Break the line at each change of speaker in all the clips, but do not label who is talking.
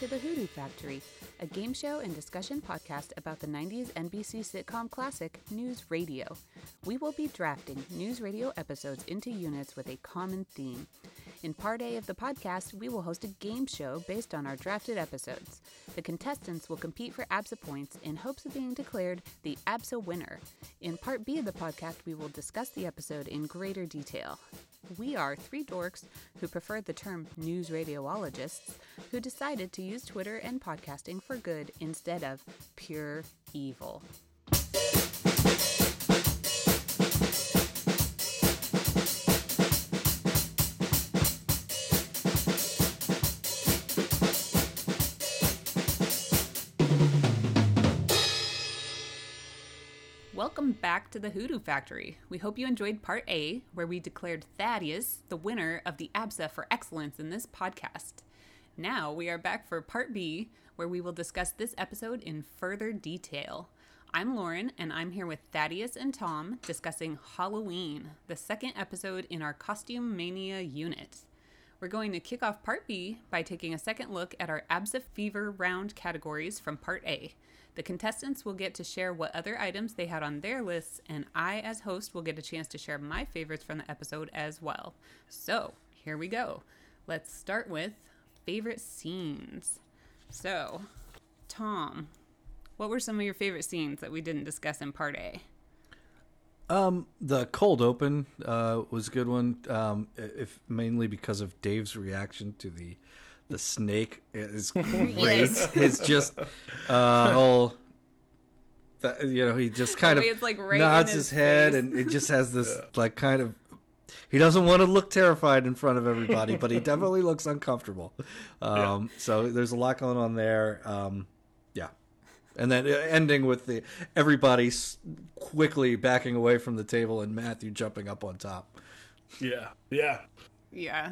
To the Hoodoo Factory, a game show and discussion podcast about the 90s NBC sitcom classic News Radio. We will be drafting news radio episodes into units with a common theme. In part A of the podcast, we will host a game show based on our drafted episodes. The contestants will compete for ABSA points in hopes of being declared the ABSA winner. In part B of the podcast, we will discuss the episode in greater detail. We are three dorks who prefer the term news radiologists who decided to use Twitter and podcasting for good instead of pure evil. Welcome back to the Hoodoo Factory. We hope you enjoyed part A, where we declared Thaddeus the winner of the ABSA for excellence in this podcast. Now we are back for part B, where we will discuss this episode in further detail. I'm Lauren, and I'm here with Thaddeus and Tom discussing Halloween, the second episode in our Costume Mania unit. We're going to kick off part B by taking a second look at our ABSA Fever round categories from part A. The contestants will get to share what other items they had on their lists, and I, as host, will get a chance to share my favorites from the episode as well. So, here we go. Let's start with favorite scenes. So, Tom, what were some of your favorite scenes that we didn't discuss in part A?
Um, the cold open uh, was a good one. Um, if mainly because of Dave's reaction to the the snake is great.
Yes.
It's just uh, whole. That, you know, he just kind of
like, right
nods his,
his
head, and it just has this like kind of. He doesn't want to look terrified in front of everybody, but he definitely looks uncomfortable. Um, So there's a lot going on there. Um, yeah, and then uh, ending with the everybody quickly backing away from the table and Matthew jumping up on top.
Yeah, yeah.
Yeah,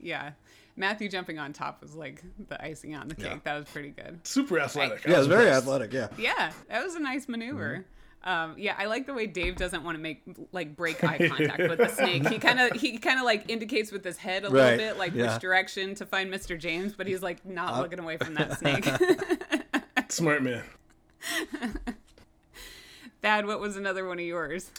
yeah. Matthew jumping on top was like the icing on the cake.
Yeah.
That was pretty good.
Super athletic. I
Yeah,
was
it's very
impressed.
athletic. Yeah.
Yeah, that was a nice maneuver. Um, yeah, I like the way Dave doesn't want to make like break eye contact with the snake. He kind of he kind of like indicates with his head a little bit like
yeah.
which direction to find Mr. James, but he's like not
Uh,
looking away from that snake.
Smart man.
Thad, what was another one of yours?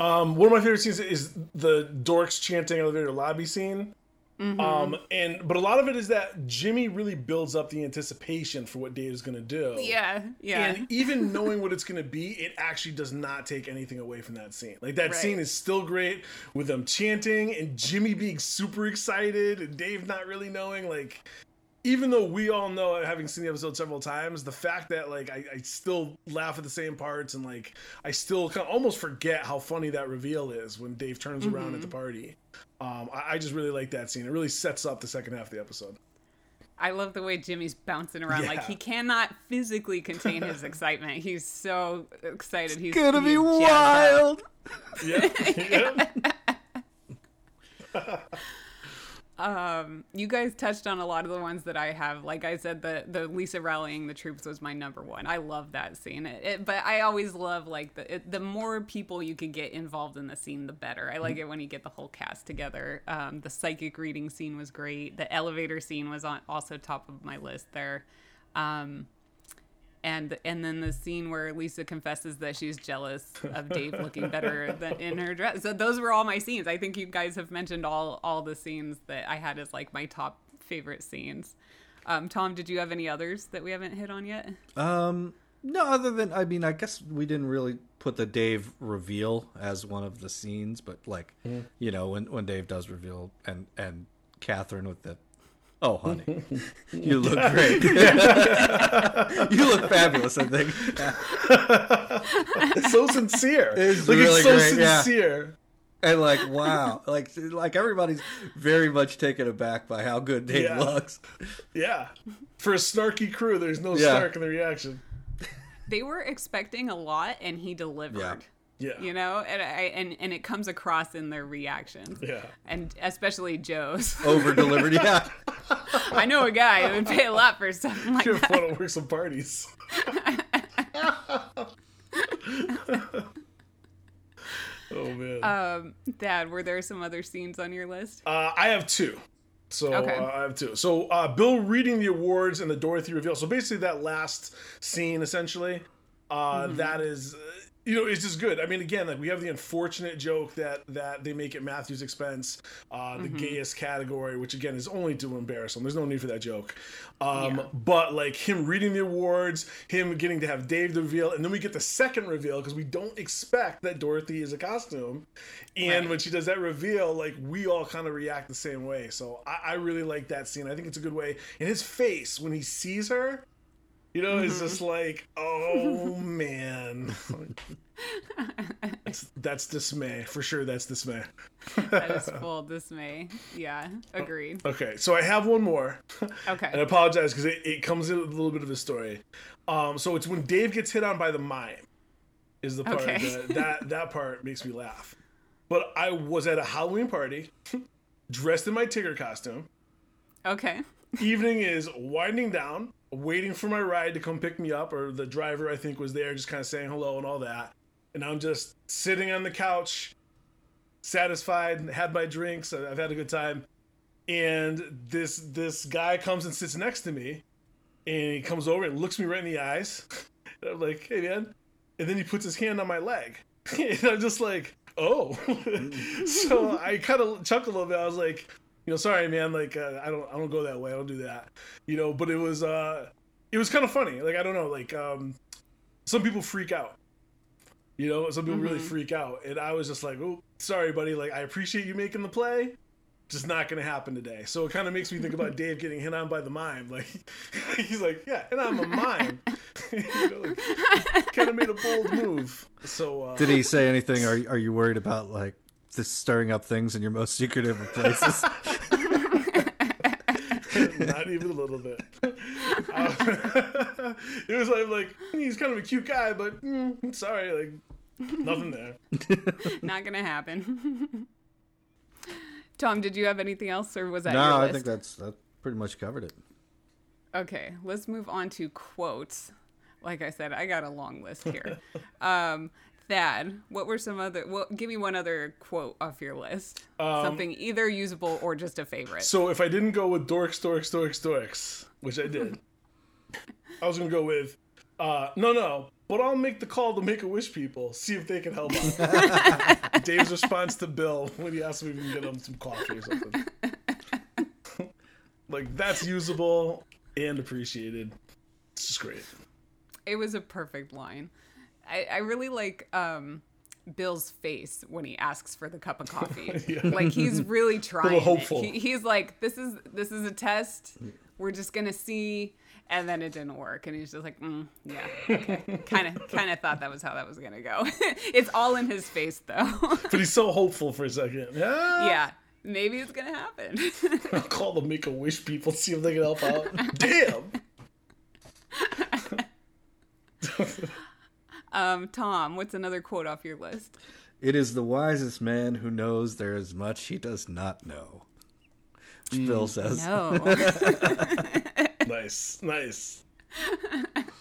Um, one of my favorite scenes is the dorks chanting elevator lobby scene. Um, and but a lot of it is that Jimmy really builds up the anticipation for what Dave is gonna do.
Yeah, yeah.
And even knowing what it's going to be, it actually does not take anything away from that scene. Like that
Right.
scene is still great with them chanting and Jimmy being super excited and Dave not really knowing. Like, even though we all know, having seen the episode several times, the fact that like I, I still laugh at the same parts and like I still kind of almost forget how funny that reveal is when Dave turns around at the party. Um, I, I just really like that scene. It really sets up the second half of the episode.
I love the way Jimmy's bouncing around. Like he cannot physically contain his excitement. He's so excited. He's
Gonna be
he's jazzed up.
wild.
Yeah.
Um, you guys touched on a lot of the ones that I have. Like I said, the the Lisa rallying the troops was my number one. I love that scene. It, it- but I always love like the it, the more people you can get involved in the scene, the better. I like it when you get the whole cast together. Um, the psychic reading scene was great. The elevator scene was on also top of my list there. Um, and and then the scene where Lisa confesses that she's jealous of Dave looking better than in her dress. So those were all my scenes. I think you guys have mentioned all all the scenes that I had as like my top favorite scenes. Um, Tom, did you have any others that we haven't hit on yet?
Um, no, other than I mean, I guess we didn't really put the Dave reveal as one of the scenes, but like, you know, when when Dave does reveal and and Catherine with the. Oh, honey, you look great. you look fabulous. I think.
It's so sincere.
It's
like
really
it's so
great, yeah.
sincere.
And like, wow, like like everybody's very much taken aback by how good Dave
Yeah.
looks.
Yeah. For a snarky crew, there's no
Yeah.
snark in the reaction.
They were expecting a lot, and he delivered.
Yeah.
Yeah.
You know, and I and and it comes across in their reactions.
Yeah.
And especially Joe's.
Over delivered, yeah.
I know a guy who would pay a lot for something like
You're
that.
fun at work some parties. oh man.
Um, Thad, were there some other scenes on your list?
Uh, I have two. So
Okay.
uh, I have two. So uh, Bill reading the awards and the Dorothy reveal. So basically, that last scene, essentially, uh, that is, uh, you know, it's just good. I mean, again, like we have the unfortunate joke that that they make at Matthew's expense, uh, the gayest category, which again is only to embarrass him. There's no need for that joke. Um,
Yeah.
But like him reading the awards, him getting to have Dave the reveal, and then we get the second reveal because we don't expect that Dorothy is a costume. And
Right.
when she does that reveal, like we all kind of react the same way. So I, I really like that scene. I think it's a good way. And his face when he sees her, you know, it's just like, oh man. that's, that's dismay for sure. That's dismay.
That is full dismay. Yeah, agreed.
Okay, so I have one more. Okay. And I apologize because it, it comes in with a little bit of a story. Um, so it's when Dave gets hit on by the mime, is the part
Okay.
that, that that part makes me laugh. But I was at a Halloween party, dressed in my Tigger costume.
Okay.
Evening is winding down, waiting for my ride to come pick me up, or the driver I think was there, just kind of saying hello and all that. And I'm just sitting on the couch, satisfied, had my drinks, I've had a good time. And this this guy comes and sits next to me, and he comes over and looks me right in the eyes. And I'm like, "Hey, man!" And then he puts his hand on my leg, and I'm just like, "Oh!" so I kind of chuckled a little bit. I was like, "You know, sorry, man. Like, uh, I don't, I don't go that way. I don't do that." You know, but it was, uh, it was kind of funny. Like, I don't know. Like, um, some people freak out. You know, some people really freak out, and I was just like, "Oh, sorry, buddy. Like, I appreciate you making the play." Just not gonna happen today. So it kind of makes me think about Dave getting hit on by the mime. Like he's like, yeah, and I'm a mime. you know, like, kind of made a bold move. So uh,
Did he say anything? Are are you worried about like this stirring up things in your most secretive places?
not even a little bit. Uh, it was like, like he's kind of a cute guy, but mm, sorry, like nothing there.
Not gonna happen. Tom, did you have anything else, or was that
no,
your
I think that's that pretty much covered it.
Okay, let's move on to quotes. Like I said, I got a long list here. um, Thad, what were some other? Well, give me one other quote off your list. Something either usable or just a favorite.
So if I didn't go with dorks, dorks, dorks, dorks, which I did, I was gonna go with uh, no, no. But I'll make the call to Make a Wish people, see if they can help out. Dave's response to Bill when he asked me if we can get him some coffee or something. like that's usable and appreciated. It's just great.
It was a perfect line. I, I really like um, Bill's face when he asks for the cup of coffee.
Yeah.
Like he's really trying.
hopeful.
He, he's like, "This is this is a test. We're just gonna see." And then it didn't work, and he's just like, mm, "Yeah. Kind of, kind of thought that was how that was gonna go. it's all in his face, though.
But he's so hopeful for a second. Yeah.
yeah, maybe it's gonna happen.
I'll call the Make a Wish people, see if they can help out. Damn.
Um, Tom, what's another quote off your list?
It is the wisest man who knows there is much he does not know. Which Bill says.
No.
Nice. Nice.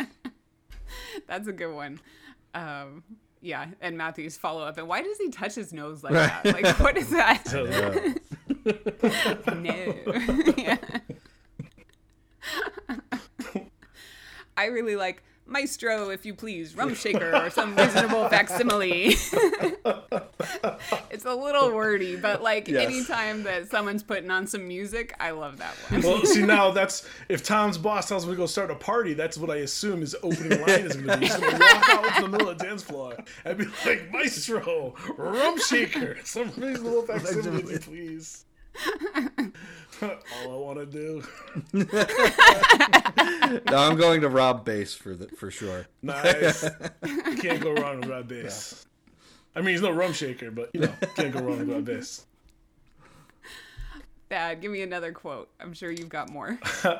That's a good one. Um, yeah, and Matthew's follow up. And why does he touch his nose like that? Like, what is that?
Yeah.
no. Yeah. I really like Maestro, if you please, Rump Shaker, or some reasonable facsimile. it's a little wordy, but like
Yes.
anytime that someone's putting on some music, I love that one.
Well, see now that's if Tom's boss tells me to go start a party, that's what I assume his opening line is going to be. He's going to walk out into the middle of the dance floor and be like, "Maestro, Rump Shaker, some reasonable facsimile, please." All I want to do.
No, I'm going to Rob Base for the, for sure.
Nice. Can't go wrong with Rob Base. I mean, he's no Rump Shaker, but you know, can't go wrong with Rob Base.
Thad, give me another quote. I'm sure you've got more.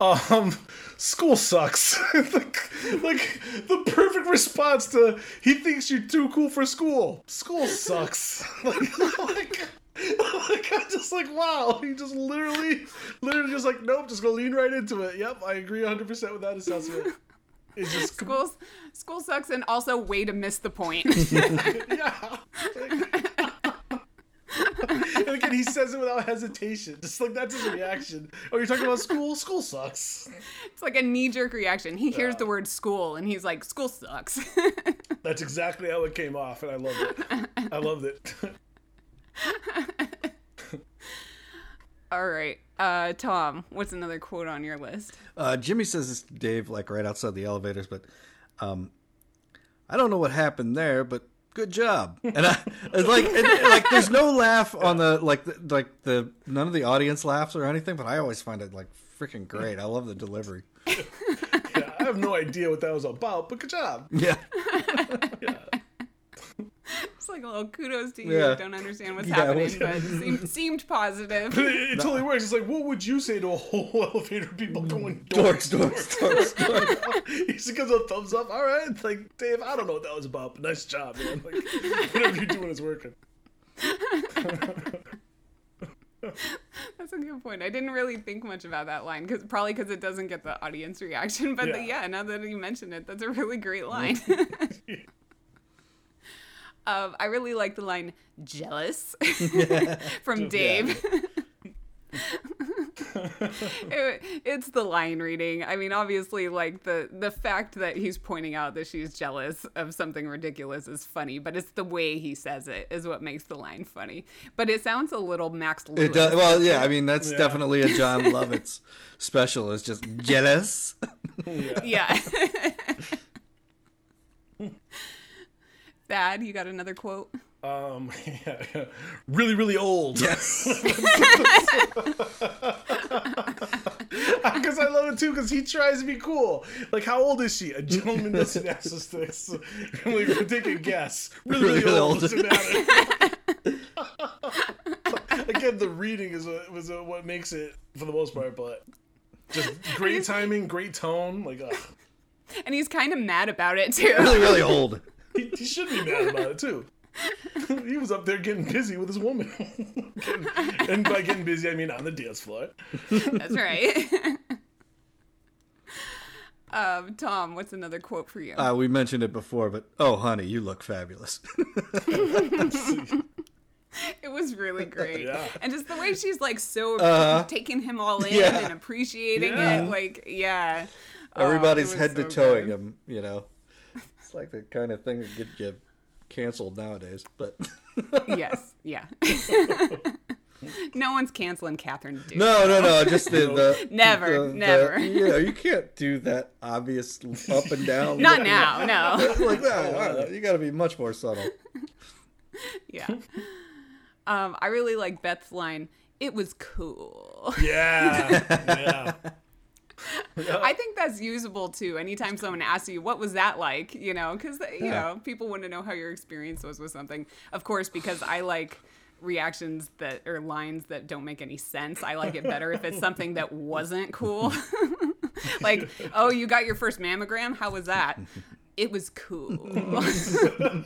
Um, school sucks. like, like the perfect response to he thinks you're too cool for school. School sucks. like, like, like I'm just like wow. He just literally, literally just like nope. Just go lean right into it. Yep, I agree 100 percent with that assessment. It's just
School, school sucks, and also way to miss the point.
yeah. And again, he says it without hesitation. Just like that's his reaction. Oh, you're talking about school? School sucks.
It's like a knee jerk reaction. He hears the word school and he's like, school sucks.
That's exactly how it came off, and I love it. I loved it.
All right. Uh, Tom, what's another quote on your list?
Uh, Jimmy says this to Dave, like right outside the elevators, but um, I don't know what happened there, but good job. And I it's like, and, like, there's no laugh on the like, the, like the none of the audience laughs or anything, but I always find it like freaking great. I love the delivery.
Yeah, I have no idea what that was about, but good job.
Yeah,
It's like a little kudos to you.
Yeah.
Don't understand what's
Yeah,
happening,
what's-
but seemed, seemed positive.
It, it totally works. It's like, what would you say to a whole elevator of people going
dorks,
dorks,
dorks, dorks, dorks.
he just gives a thumbs up. All right, it's like Dave, I don't know what that was about, but nice job, man. Like whatever you're doing is working.
That's a good point. I didn't really think much about that line because probably because it doesn't get the audience reaction. But yeah.
Yeah.
yeah, now that you mention it, that's a really great mm-hmm. line. Um, I really like the line "jealous" from Dave. It- it's the line reading. I mean, obviously, like the the fact that he's pointing out that she's jealous of something ridiculous is funny, but it's the way he says it is what makes the line funny. But it sounds a little Max Louis.
It does, well, yeah. I mean, that's
Yeah.
definitely a Jon Lovitz special. Is just jealous.
Yeah. Thad, you got another quote?
Um, yeah, yeah. really, really old.
Yes.
Because I love it too, because he tries to be cool. Like, how old is she? A gentleman doesn't ask us this. Like, take a guess. Really, really,
Really
old.
old.
Doesn't matter. Again, the reading is what, was uh, what makes it for the most part, but just great timing, great tone. Like, ugh.
And he's kind of mad about it too.
really, really old.
He, he should be mad about it too. he was up there getting busy with his woman. And by getting busy, I mean on the dance floor.
That's right. um, Tom, what's another quote for you?
Uh, we mentioned it before, but oh, honey, you look fabulous.
it was really great.
Yeah.
And just the way she's like so
Uh-huh.
taking him all in
Yeah.
and appreciating
Yeah.
it. Like, yeah. Oh,
Everybody's
it was
head to
so
toeing
good.
him. You know, it's like the kind of thing that get you canceled nowadays. But
Yes. Yeah. no one's canceling Catherine Duke.
no, no, no, just the, the
Never,
the- the-
never.
you know, you can't do that obvious up and down.
Not now, no.
like that. You got to be much more subtle.
yeah. Um, I really like Beth's line. It was cool.
Yeah. Yeah.
I think that's usable too. Anytime someone asks you, "What was that like?" You know, because you
Yeah.
know people want to know how your experience was with something. Of course, because I like reactions that or lines that don't make any sense. I like it better if it's something that wasn't cool. like, "Oh, you got your first mammogram? How was that?" It was cool.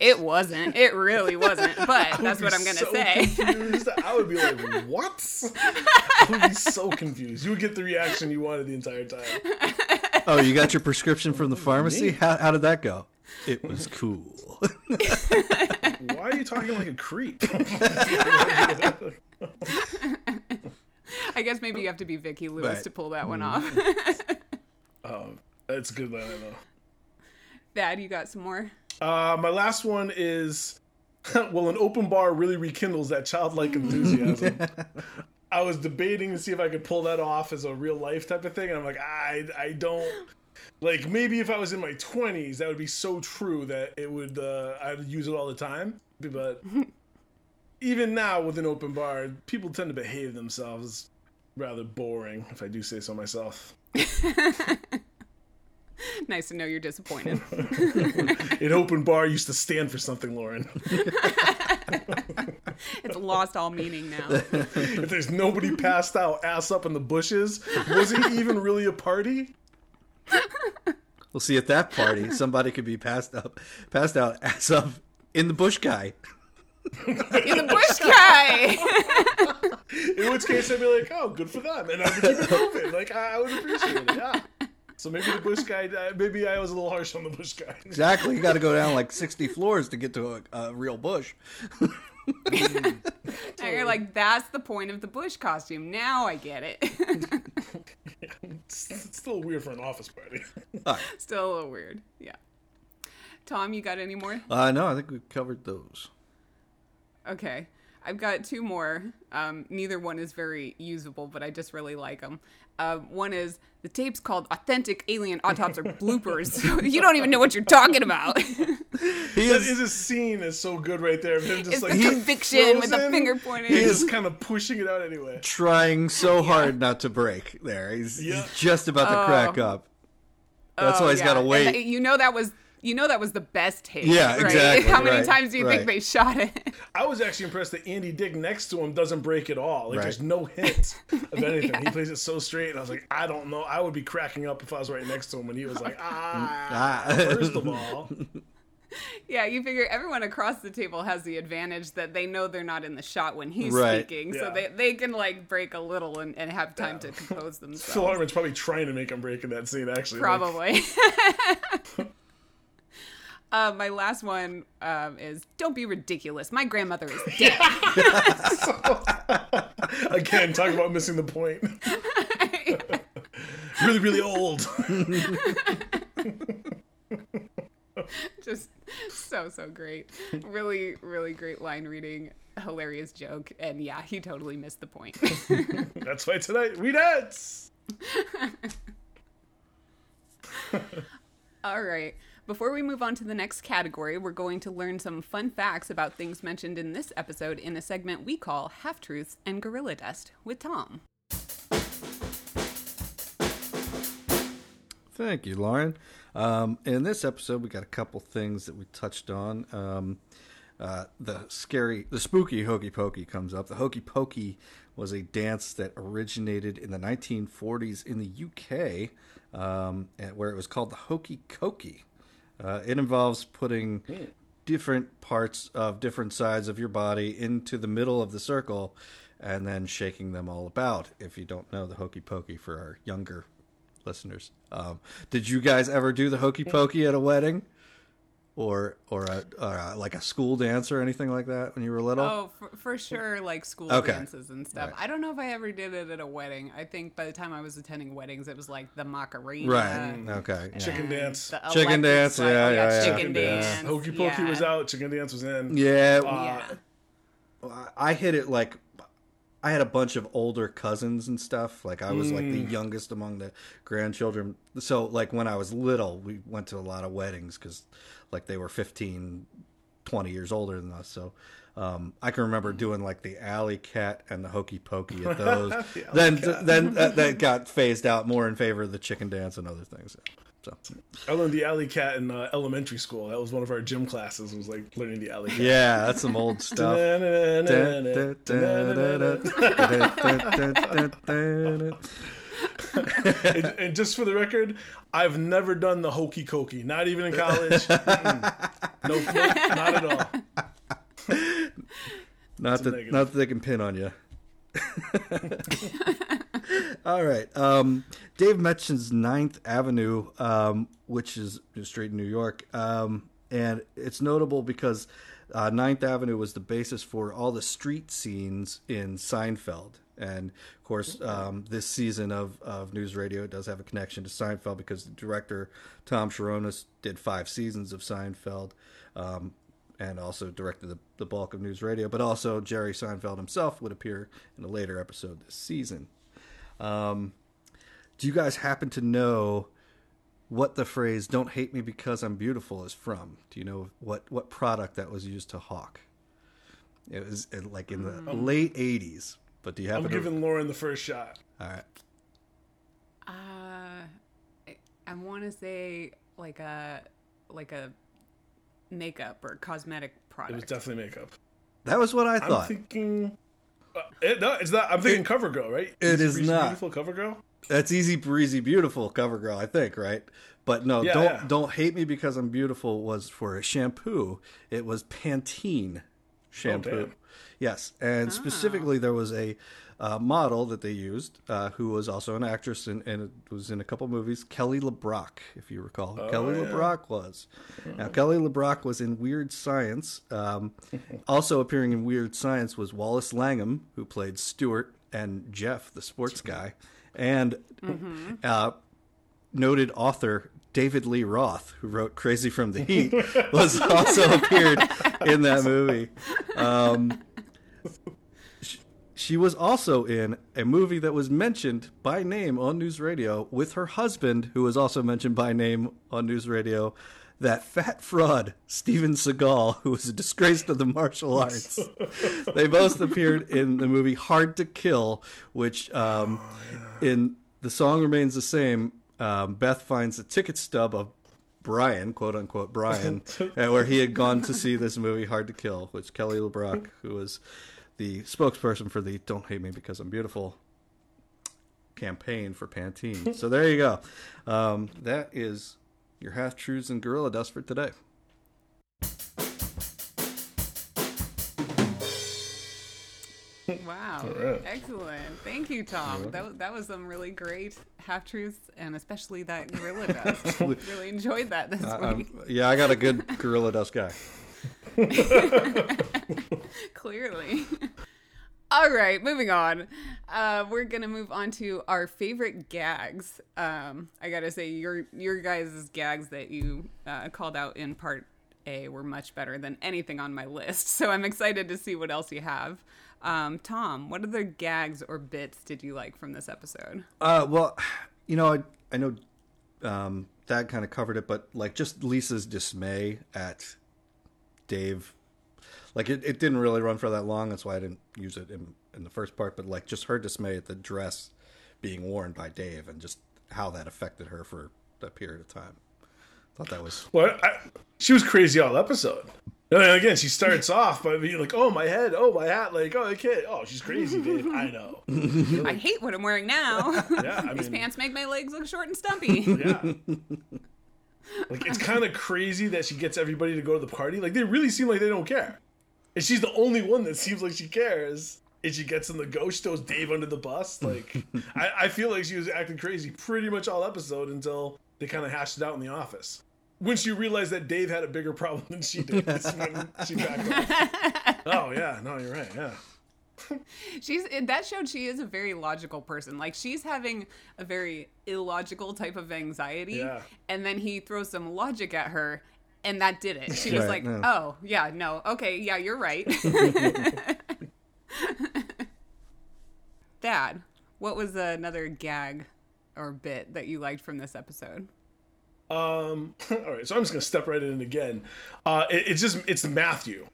it wasn't. It really wasn't. But that's what I'm gonna
so
say.
Confused. I would be like, what? I would be so confused. You would get the reaction you wanted the entire time.
Oh, you got your prescription from the pharmacy? How, how did that go? It was cool.
Why are you talking like a creep?
I guess maybe you have to be Vicki Lewis
Right.
to pull that one off.
um, that's a good line, I know.
Thad, you got some more?
Uh, my last one is well, an open bar really rekindles that childlike enthusiasm. I was debating to see if I could pull that off as a real life type of thing, and I'm like, I, I don't. Like maybe if I was in my 20s, that would be so true that it would. Uh, I'd use it all the time. But even now, with an open bar, people tend to behave themselves rather boring, if I do say so myself.
Nice to know you're disappointed.
An open bar used to stand for something, Lauren.
it's lost all meaning now.
if there's nobody passed out ass up in the bushes, was it even really a party?
We'll see at that party. Somebody could be passed up, passed out, ass up in the bush guy.
You're the bush guy.
In which case, I'd be like, "Oh, good for them," and I would keep it moving. Like I, I would appreciate it. Yeah. So maybe the bush guy. Uh, maybe I was a little harsh on the bush guy.
Exactly. You got to go down like 60 floors to get to a, a real bush.
Now you're like, that's the point of the Bush costume. Now I get it.
It's, it's still weird for an office party.
Still a little weird. Yeah. Tom, you got any more?
Uh, no, I think we've covered those.
Okay. I've got two more. Um, neither one is very usable, but I just really like them. Uh, one is the tape's called Authentic Alien Autopsy Bloopers. you don't even know what you're talking about.
He
That
is,
is a scene is so good right there. Of him just
it's
like
the conviction with the finger pointing.
He is kind of pushing it out anyway.
trying so hard not to break there. He's,
Yeah.
he's just about to crack up. That's
Oh,
why he's got to wait.
And you know that was you know that was the best take.
Yeah,
right?
exactly,
How many
right,
times do you
right.
think they shot it?
I was actually impressed that Andy Dick next to him doesn't break at all. Like
Right.
there's no hint of anything. He plays it so straight, and I was like, I don't know. I would be cracking up if I was right next to him when he was like, Ah.
Ah.
First of all,
yeah, you figure everyone across the table has the advantage that they know they're not in the shot when he's
Right.
speaking,
Yeah.
so they, they can like break a little and, and have time to compose themselves.
Phil
themselves.
Hartman's probably trying to make him break in that scene. Actually, Like,
Probably. Uh, my last one um, is don't be ridiculous. My grandmother is dead.
again, talk about missing the point. really, really old.
Just so so great. Really really great line reading. Hilarious joke, and yeah, he totally missed the point.
That's why tonight we dance.
All right. Before we move on to the next category, we're going to learn some fun facts about things mentioned in this episode in a segment we call Half Truths and Gorilla Dust with Tom.
Thank you, Lauren. Um, in this episode, we got a couple things that we touched on. Um, uh, the scary, the spooky hokey pokey comes up. The hokey pokey was a dance that originated in the 1940s in the UK, um, where it was called the hokey cokey. Uh, it involves putting different parts of different sides of your body into the middle of the circle and then shaking them all about. If you don't know the hokey pokey for our younger listeners, um, did you guys ever do the hokey pokey at a wedding? Or, or, a, or a, like a school dance or anything like that when you were little?
Oh, for, for sure, like school
Okay.
dances and stuff. I don't know if I ever did it at a wedding. I think by the time I was attending weddings, it was like the Macarena.
Right. Mm. Mm,
okay.
Chicken
dance.
Chicken dance,
slide-
yeah, yeah, yeah.
Chicken
Chicken
dance.
dance. Hokey pokey
yeah.
was out. Chicken dance was in.
Yeah, uh,
Yeah.
I hit it like I had a bunch of older cousins and stuff. Like I was like the
Mm.
youngest among the grandchildren. So like when I was little, we went to a lot of weddings because like they were 15, 20 years older than us. So um, I can remember doing like the alley cat and the hokey pokey at those.
The
then
cat.
then uh, that got phased out more in favor of the chicken dance and other things. So
I learned the alley cat in uh, elementary school. That was one of our gym classes. Was like learning the alley cat.
yeah, that's some old stuff.
and, and just for the record, I've never done the hokey cokey. Not even in college. Mm-mm. nope, nope, not at all.
Not that, not that they can pin on you. All right. Um, Dave mentions Ninth Avenue, um, which is a street in New York, um, and it's notable because uh, Ninth Avenue was the basis for all the street scenes in Seinfeld. And of course, um, this season of, of News Radio does have a connection to Seinfeld because the director Tom Cherones did five seasons of Seinfeld. Um, and also directed the, the bulk of News Radio, but also Jerry Seinfeld himself would appear in a later episode this season. Um, do you guys happen to know what the phrase "Don't hate me because I'm beautiful" is from? Do you know what what product that was used to hawk? It was like in the late '80s. But do you happen
I'm
to?
giving Lauren the first shot.
All right.
Uh, I, I want to say like a like a makeup or cosmetic product.
It was definitely makeup.
That was what I
I'm
thought.
thinking. Uh, it, no, it's not. I'm thinking CoverGirl, right?
It is,
is
not.
Beautiful CoverGirl.
That's easy breezy beautiful cover girl, I think, right? But no,
Yeah,
don't
yeah.
don't hate me because I'm beautiful was for a shampoo. It was Pantene shampoo.
damn.
yes, and specifically there was a uh, model that they used, uh, who was also an actress and, and was in a couple movies, Kelly LeBrock, if you recall. who Kelly
yeah.
LeBrock was. Now, Kelly LeBrock was in Weird Science. Um, also appearing in Weird Science was Wallace Langham, who played Stuart and Jeff, the sports guy, and uh, noted author David Lee Roth, who wrote Crazy from the Heat, was also appeared in that movie. Um, sh- she was also in a movie that was mentioned by name on News Radio with her husband, who was also mentioned by name on News Radio. That fat fraud, Steven Seagal, who was a disgrace to the martial arts. they both appeared in the movie Hard to Kill, which um, in the song remains the same. Um, Beth finds a ticket stub of Brian, quote unquote Brian, where he had gone to see this movie Hard to Kill, which Kelly LeBrock, who was the spokesperson for the "Don't Hate Me Because I'm Beautiful" campaign for Pantene. So there you go. Um, that is your half truths and gorilla dust for today.
Wow.
right.
Excellent. Thank you, Tom. That was, that was some really great half truths, and especially that gorilla dust. really enjoyed that this
Um,
week.
yeah, I got a good gorilla dust guy.
Clearly. All right, moving on. Uh, we're gonna move on to our favorite gags. Um, I gotta say, your your guys' gags that you uh, called out in part A were much better than anything on my list. So I'm excited to see what else you have. Um, Tom, what other gags or bits did you like from this episode?
Uh, well, you know, I, I know um, Thad kind of covered it, but like just Lisa's dismay at Dave. Like it, it didn't really run for that long. That's why I didn't use it in, in the first part. But like just her dismay at the dress being worn by Dave and just how that affected her for that period of time. I thought that was
Well, I, she was crazy all episode. And again, she starts off by being like, "Oh, my head! Oh, my hat! Like, oh, I can't, oh, she's crazy, Dave. I know.
I hate what I'm wearing now.
Yeah, I
These
mean,
pants make my legs look short and stumpy.
yeah. Like, it's kind of crazy that she gets everybody to go to the party. Like, they really seem like they don't care, and she's the only one that seems like she cares. And she gets in the ghost, she throws Dave under the bus. Like, I, I feel like she was acting crazy pretty much all episode until they kind of hashed it out in the office. When she realized that Dave had a bigger problem than she did, that's when she backed off. Oh yeah, no, you're right. Yeah.
She's that showed she is a very logical person. Like she's having a very illogical type of anxiety,
Yeah.
and then he throws some logic at her, and that did it. She was
Right,
like,
no.
"Oh yeah, no, okay, yeah, you're right." Thad, what was another gag or bit that you liked from this episode?
Um, all right, so I'm just gonna step right in again. Uh, it, it's just it's Matthew,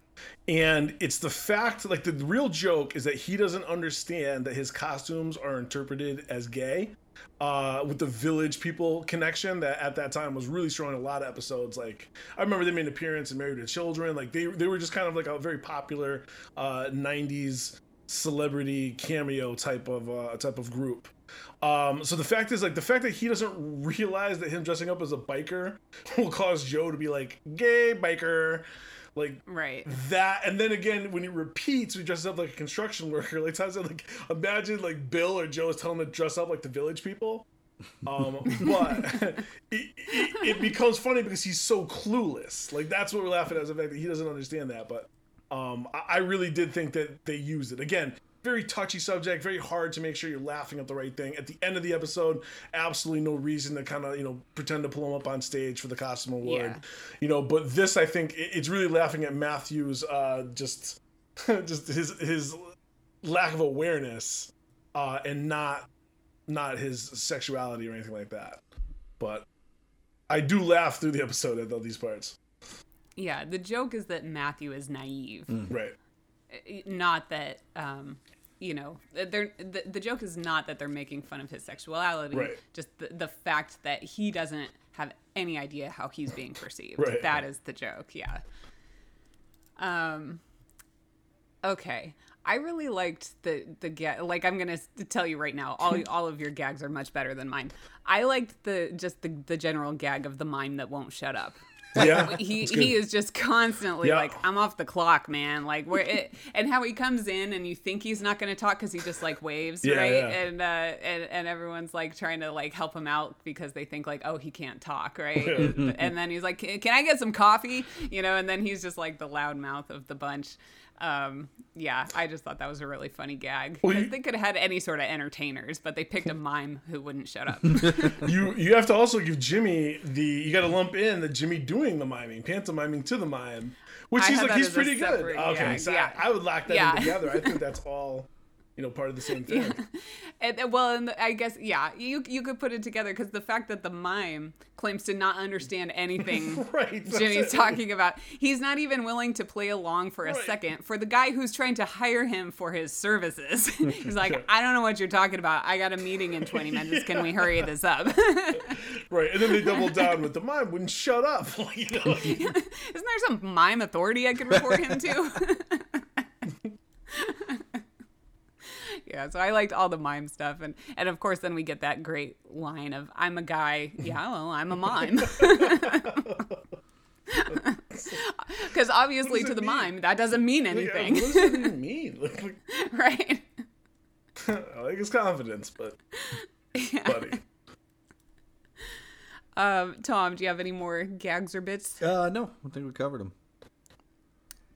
and it's the fact like the real joke is that he doesn't understand that his costumes are interpreted as gay. Uh, with the village people connection that at that time was really strong a lot of episodes. Like I remember they made an appearance in Married with Children. Like they they were just kind of like a very popular uh, '90s celebrity cameo type of uh, type of group. Um, so the fact is, like, the fact that he doesn't realize that him dressing up as a biker will cause Joe to be like, gay biker. Like,
Right.
that. And then again, when he repeats, he dresses up like a construction worker. Like, times like, imagine, like, Bill or Joe is telling him to dress up like the village people. Um, but it, it, it becomes funny because he's so clueless. Like, that's what we're laughing at, is the fact that he doesn't understand that. But um, I, I really did think that they used it. Again, very touchy subject, very hard to make sure you're laughing at the right thing. At the end of the episode, absolutely no reason to kind of, you know, pretend to pull him up on stage for the costume award.
Yeah.
You know, but this I think it's really laughing at Matthew's uh just just his his lack of awareness uh and not not his sexuality or anything like that. But I do laugh through the episode at all these parts.
Yeah, the joke is that Matthew is naive.
Right.
not that um you know they're the, the joke is not that they're making fun of his sexuality
Right.
just the, the fact that he doesn't have any idea how he's being perceived.
Right.
That is the joke yeah. Um okay. I really liked the the gag like i'm gonna tell you right now all all of your gags are much better than mine. I liked the just the, the general gag of the mime that won't shut up
Yeah,
he he is just constantly
Yeah.
like I'm off the clock, man. Like where it and how he comes in and you think he's not going to talk because he just like waves,
Yeah,
right?
yeah.
And uh, and and everyone's like trying to like help him out because they think like oh he can't talk, right? and then he's like, "Can can I get some coffee?" You know, and then he's just like the loud mouth of the bunch. Um, yeah, I just thought that was a really funny gag.
Well,
'Cause
you-
they could have had any sort of entertainers, but they picked a mime who wouldn't shut up.
you you have to also give Jimmy the you got to lump in the Jimmy doing the miming, pantomiming to the mime, which
I
he's like he's pretty good. Okay, so
yeah.
I, I would lock that
Yeah.
in together. I think that's all you know part of the same thing.
And, uh, well, and I guess yeah, you you could put it together because the fact that the mime claims to not understand anything
Right,
Jimmy's talking about, he's not even willing to play along for a
Right.
second for the guy who's trying to hire him for his services. he's like, I don't know what you're talking about. I got a meeting in 20 minutes. Can we hurry this up?
Right, and then they double down with the mime wouldn't shut up. you know,
Isn't there some mime authority I could report him to? Yeah, so I liked all the mime stuff, and and of course then we get that great line of "I'm a guy." Yeah, well, I'm a mime. Because obviously to the
mean?
mime that doesn't mean
like,
anything,
what does that even mean? Like, like,
right?
I like his confidence, but funny.
Um, Tom, do you have any more gags or bits?
Uh, no, I think we covered them.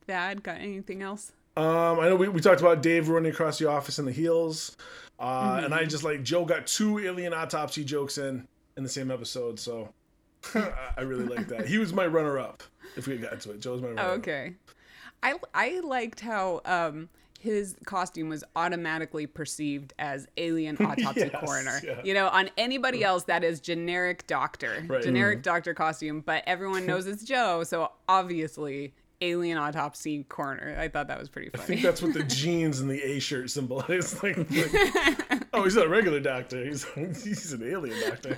Thad, got anything else?
Um, I know we, we talked about Dave running across the office in the heels, uh, and
Mm-hmm.
I just like Joe got two alien autopsy jokes in in the same episode, so I, really like that. He was my runner up. If we got to it, Joe's my runner up.
okay. I I liked how um his costume was automatically perceived as alien autopsy
Yes,
coroner.
yeah.
You know, on anybody else that is generic doctor,
Right.
generic doctor costume, but everyone knows it's Joe, so obviously alien autopsy coroner. I thought that was pretty funny.
I think that's what the jeans and the A shirt symbolize. Like, like, oh, he's not a regular doctor. He's he's an alien doctor.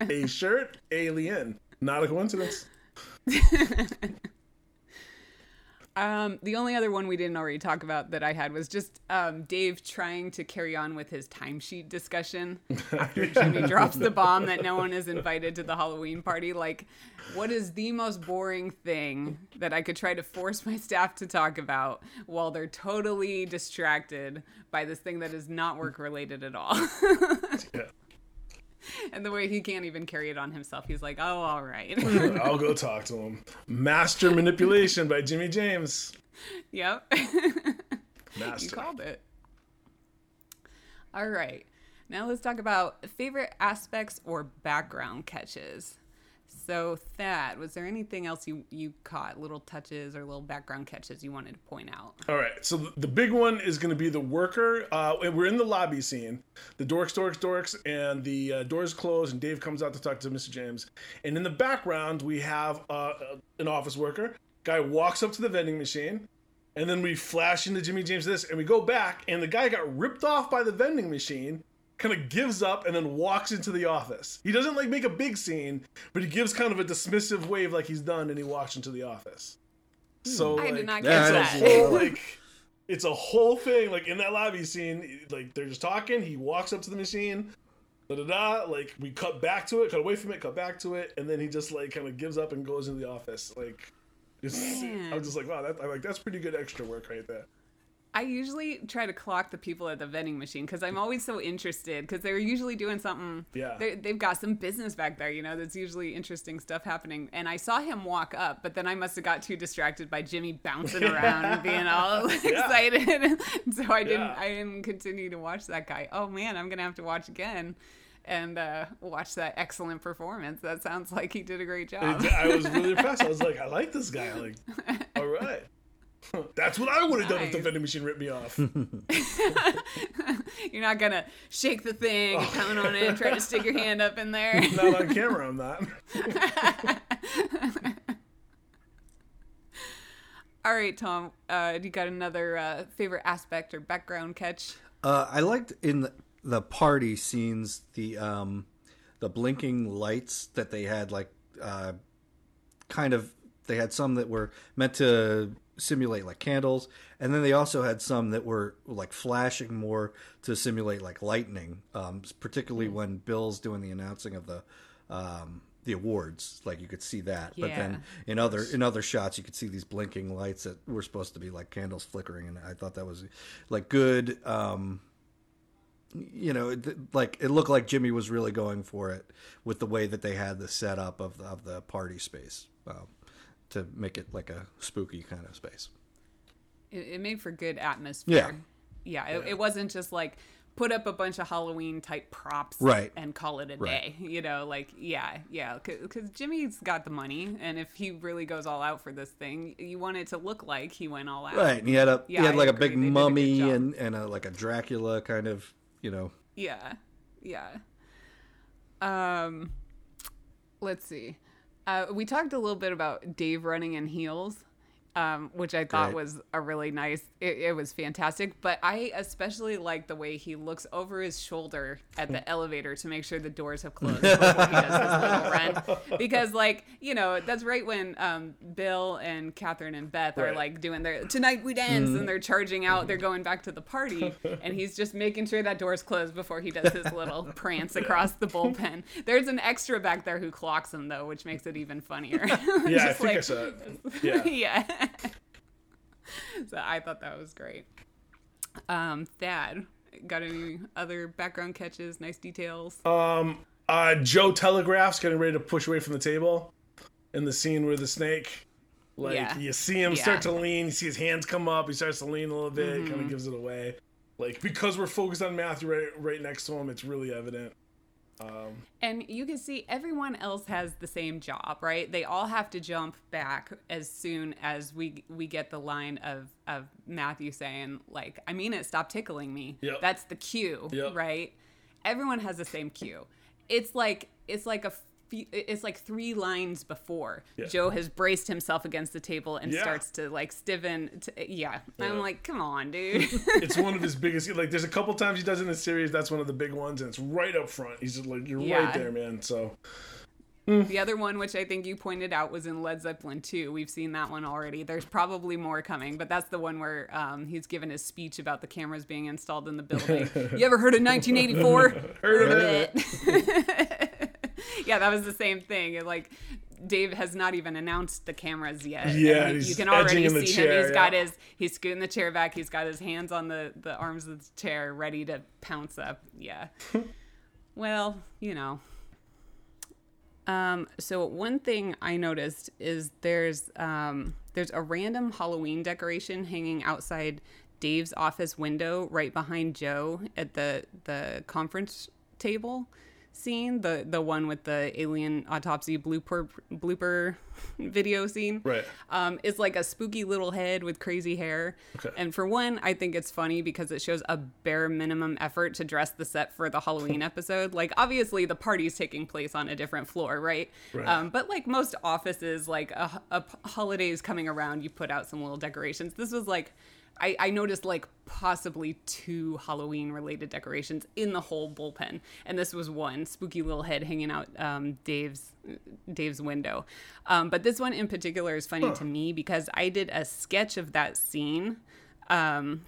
A shirt, alien. Not a coincidence.
Um, the only other one we didn't already talk about that I had was just um, Dave trying to carry on with his timesheet discussion after Jimmy drops the bomb that no one is invited to the Halloween party. Like, what is the most boring thing that I could try to force my staff to talk about while they're totally distracted by this thing that is not work related at all?
Yeah.
and the way he can't even carry it on himself. He's like, oh, all right.
I'll go talk to him. Master Manipulation by Jimmy James.
yep. You called it. All right. Now let's talk about favorite aspects or background catches. So, Thad, was there anything else you, you caught? Little touches or little background catches you wanted to point out?
All right, so the- the big one is going to be the worker. Uh, we're in the lobby scene. The dorks, dorks, dorks, and the uh, doors close, and Dave comes out to talk to Mr. James. And in the background, we have uh, an office worker. Guy walks up to the vending machine, and then we flash into Jimmy James this, and we go back, and the guy got ripped off by the vending machine. Kind of gives up and then walks into the office. He doesn't like make a big scene, but he gives kind of a dismissive wave like he's done, and he walks into the office. Hmm. So
I
like,
did not
Yeah,
catch
I
that.
didn't
whole like it's a whole thing like in that lobby scene like they're just talking he walks up to the machine da da da like we cut back to it cut away from it cut back to it and then he just like kind of gives up and goes into the office like it's,
Man.
i'm just like wow that I like that's pretty good extra work right there
I usually try to clock the people at the vending machine because I'm always so interested because they're usually doing something.
Yeah.
they- They've got some business back there, you know, that's usually interesting stuff happening. And I saw him walk up, but then I must have got too distracted by Jimmy bouncing around and being all excited. so I didn't,
Yeah.
I didn't continue to watch that guy. Oh man, I'm going to have to watch again and uh, watch that excellent performance. That sounds like he did a great job.
i was really impressed i was like i like this guy like all right that's what i would have done if the vending machine ripped me off
You're not going to shake the thing, and pound on it, and try to stick your hand up in there.
not on camera i'm not
All right, Tom. Uh, you got another uh, favorite aspect or background catch?
Uh, I liked in the, the party scenes the um, the blinking lights that they had, like uh, kind of. They had some that were meant to simulate like candles, and then they also had some that were like flashing more to simulate like lightning. Um, particularly when Bill's doing the announcing of the um, the awards. Like you could see that, but then in other in other shots you could see these blinking lights that were supposed to be like candles flickering, and I thought that was like good. Um, you know, like it looked like Jimmy was really going for it with the way that they had the setup of the, of the party space um, to make it like a spooky kind of space.
It, it made for good atmosphere.
Yeah.
Yeah. It, it wasn't just like put up a bunch of Halloween type props
Right.
and call it a
Right.
day. You know, like, yeah, yeah. Because Jimmy's got the money. And if he really goes all out for this thing, you want it to look like he went all out.
Right, and he had a
Yeah,
he had like a big
They did a
mummy and and a, like a Dracula kind of you know
Yeah. Yeah. Um let's see. Uh we talked a little bit about Dave running in heels. Um, which I thought
Great.
was a really nice. It, it was fantastic, but I especially like the way he looks over his shoulder at the elevator to make sure the doors have closed before he does his little run. Because, like, you know, that's right when um, Bill and Catherine and Beth are like doing their tonight we dance, and they're charging out. They're going back to the party, and he's just making sure that door's closed before he does his little prance across the bullpen. There's an extra back there who clocks him though, which makes it even funnier.
Yeah, I think I
like-
saw it. Yeah.
yeah. So I thought that was great. Um, Thad, got any other background catches? Nice details.
Um, uh, Joe telegraphs getting ready to push away from the table in the scene where the snake, like
Yeah.
you see him
Yeah.
start to lean, you see his hands come up, he starts to lean a little bit,
Mm-hmm.
kind of gives it away. Like because we're focused on Matthew right right next to him, it's really evident. Um,
And you can see everyone else has the same job, right? They all have to jump back as soon as we we get the line of of Matthew saying like, "I mean it, stop tickling me."
Yep.
That's the cue,
Yep.
right? Everyone has the same cue. It's like it's like a it's like three lines before
Yeah.
Joe has braced himself against the table and
Yeah.
starts to like stiffen. To, yeah. I'm like, come on, dude.
it's one of his biggest. Like there's a couple times he does it in the series. That's one of the big ones, and it's right up front. He's just like you're
Yeah.
right there, man. So
The other one, which I think you pointed out, was in Led Zeppelin 2. We've seen that one already. There's probably more coming, but that's the one where um, he's given his speech about the cameras being installed in the building. you ever heard of 1984?
Heard of
it. Yeah, that was the same thing. It, Like, Dave has not even announced the cameras yet.
Yeah,
he-
he's
you can already
in the
see
chair,
him. He's got his he's scooting the chair back. He's got his hands on the the arms of the chair, ready to pounce up. Yeah. well, you know. Um, so one thing I noticed is there's um, there's a random Halloween decoration hanging outside Dave's office window right behind Joe at the the conference table scene, the the one with the alien autopsy blooper blooper video scene.
Right.
Um, is like a spooky little head with crazy hair.
Okay.
And for one, I think it's funny because it shows a bare minimum effort to dress the set for the Halloween episode. Like obviously the party's taking place on a different floor, right?
Right.
Um, but like most offices, like a, a holidays coming around, you put out some little decorations. This was like. I, I noticed like possibly two Halloween related decorations in the whole bullpen, and this was one spooky little head hanging out um, Dave's Dave's window. Um, but this one in particular is funny to me because I did a sketch of that scene um,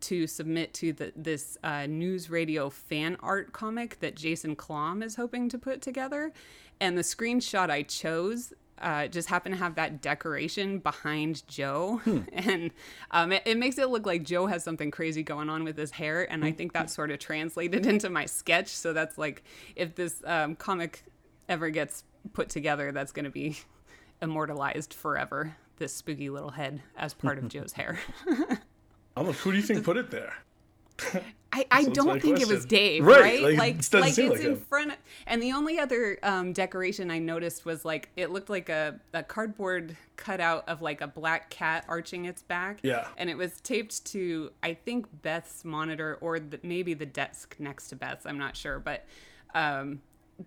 to submit to the, this uh, NewsRadio fan art comic that Jason Klom is hoping to put together, and the screenshot I chose uh, just happen to have that decoration behind Joe, and um, it, it makes it look like Joe has something crazy going on with his hair, and I think that sort of translated into my sketch. So that's like if this um, comic ever gets put together, that's going to be immortalized forever. This spooky little head as part of Joe's hair.
Who do you think put it there?
I, I don't think it was. Dave,
Right,
right?
like,
Like,
it
like, it's
like
in
him.
front. Of, and the only other um, decoration I noticed was like it looked like a, a cardboard cutout of like a black cat arching its back.
Yeah.
And it was taped to I think Beth's monitor or the, maybe the desk next to Beth's. I'm not sure, but. Um,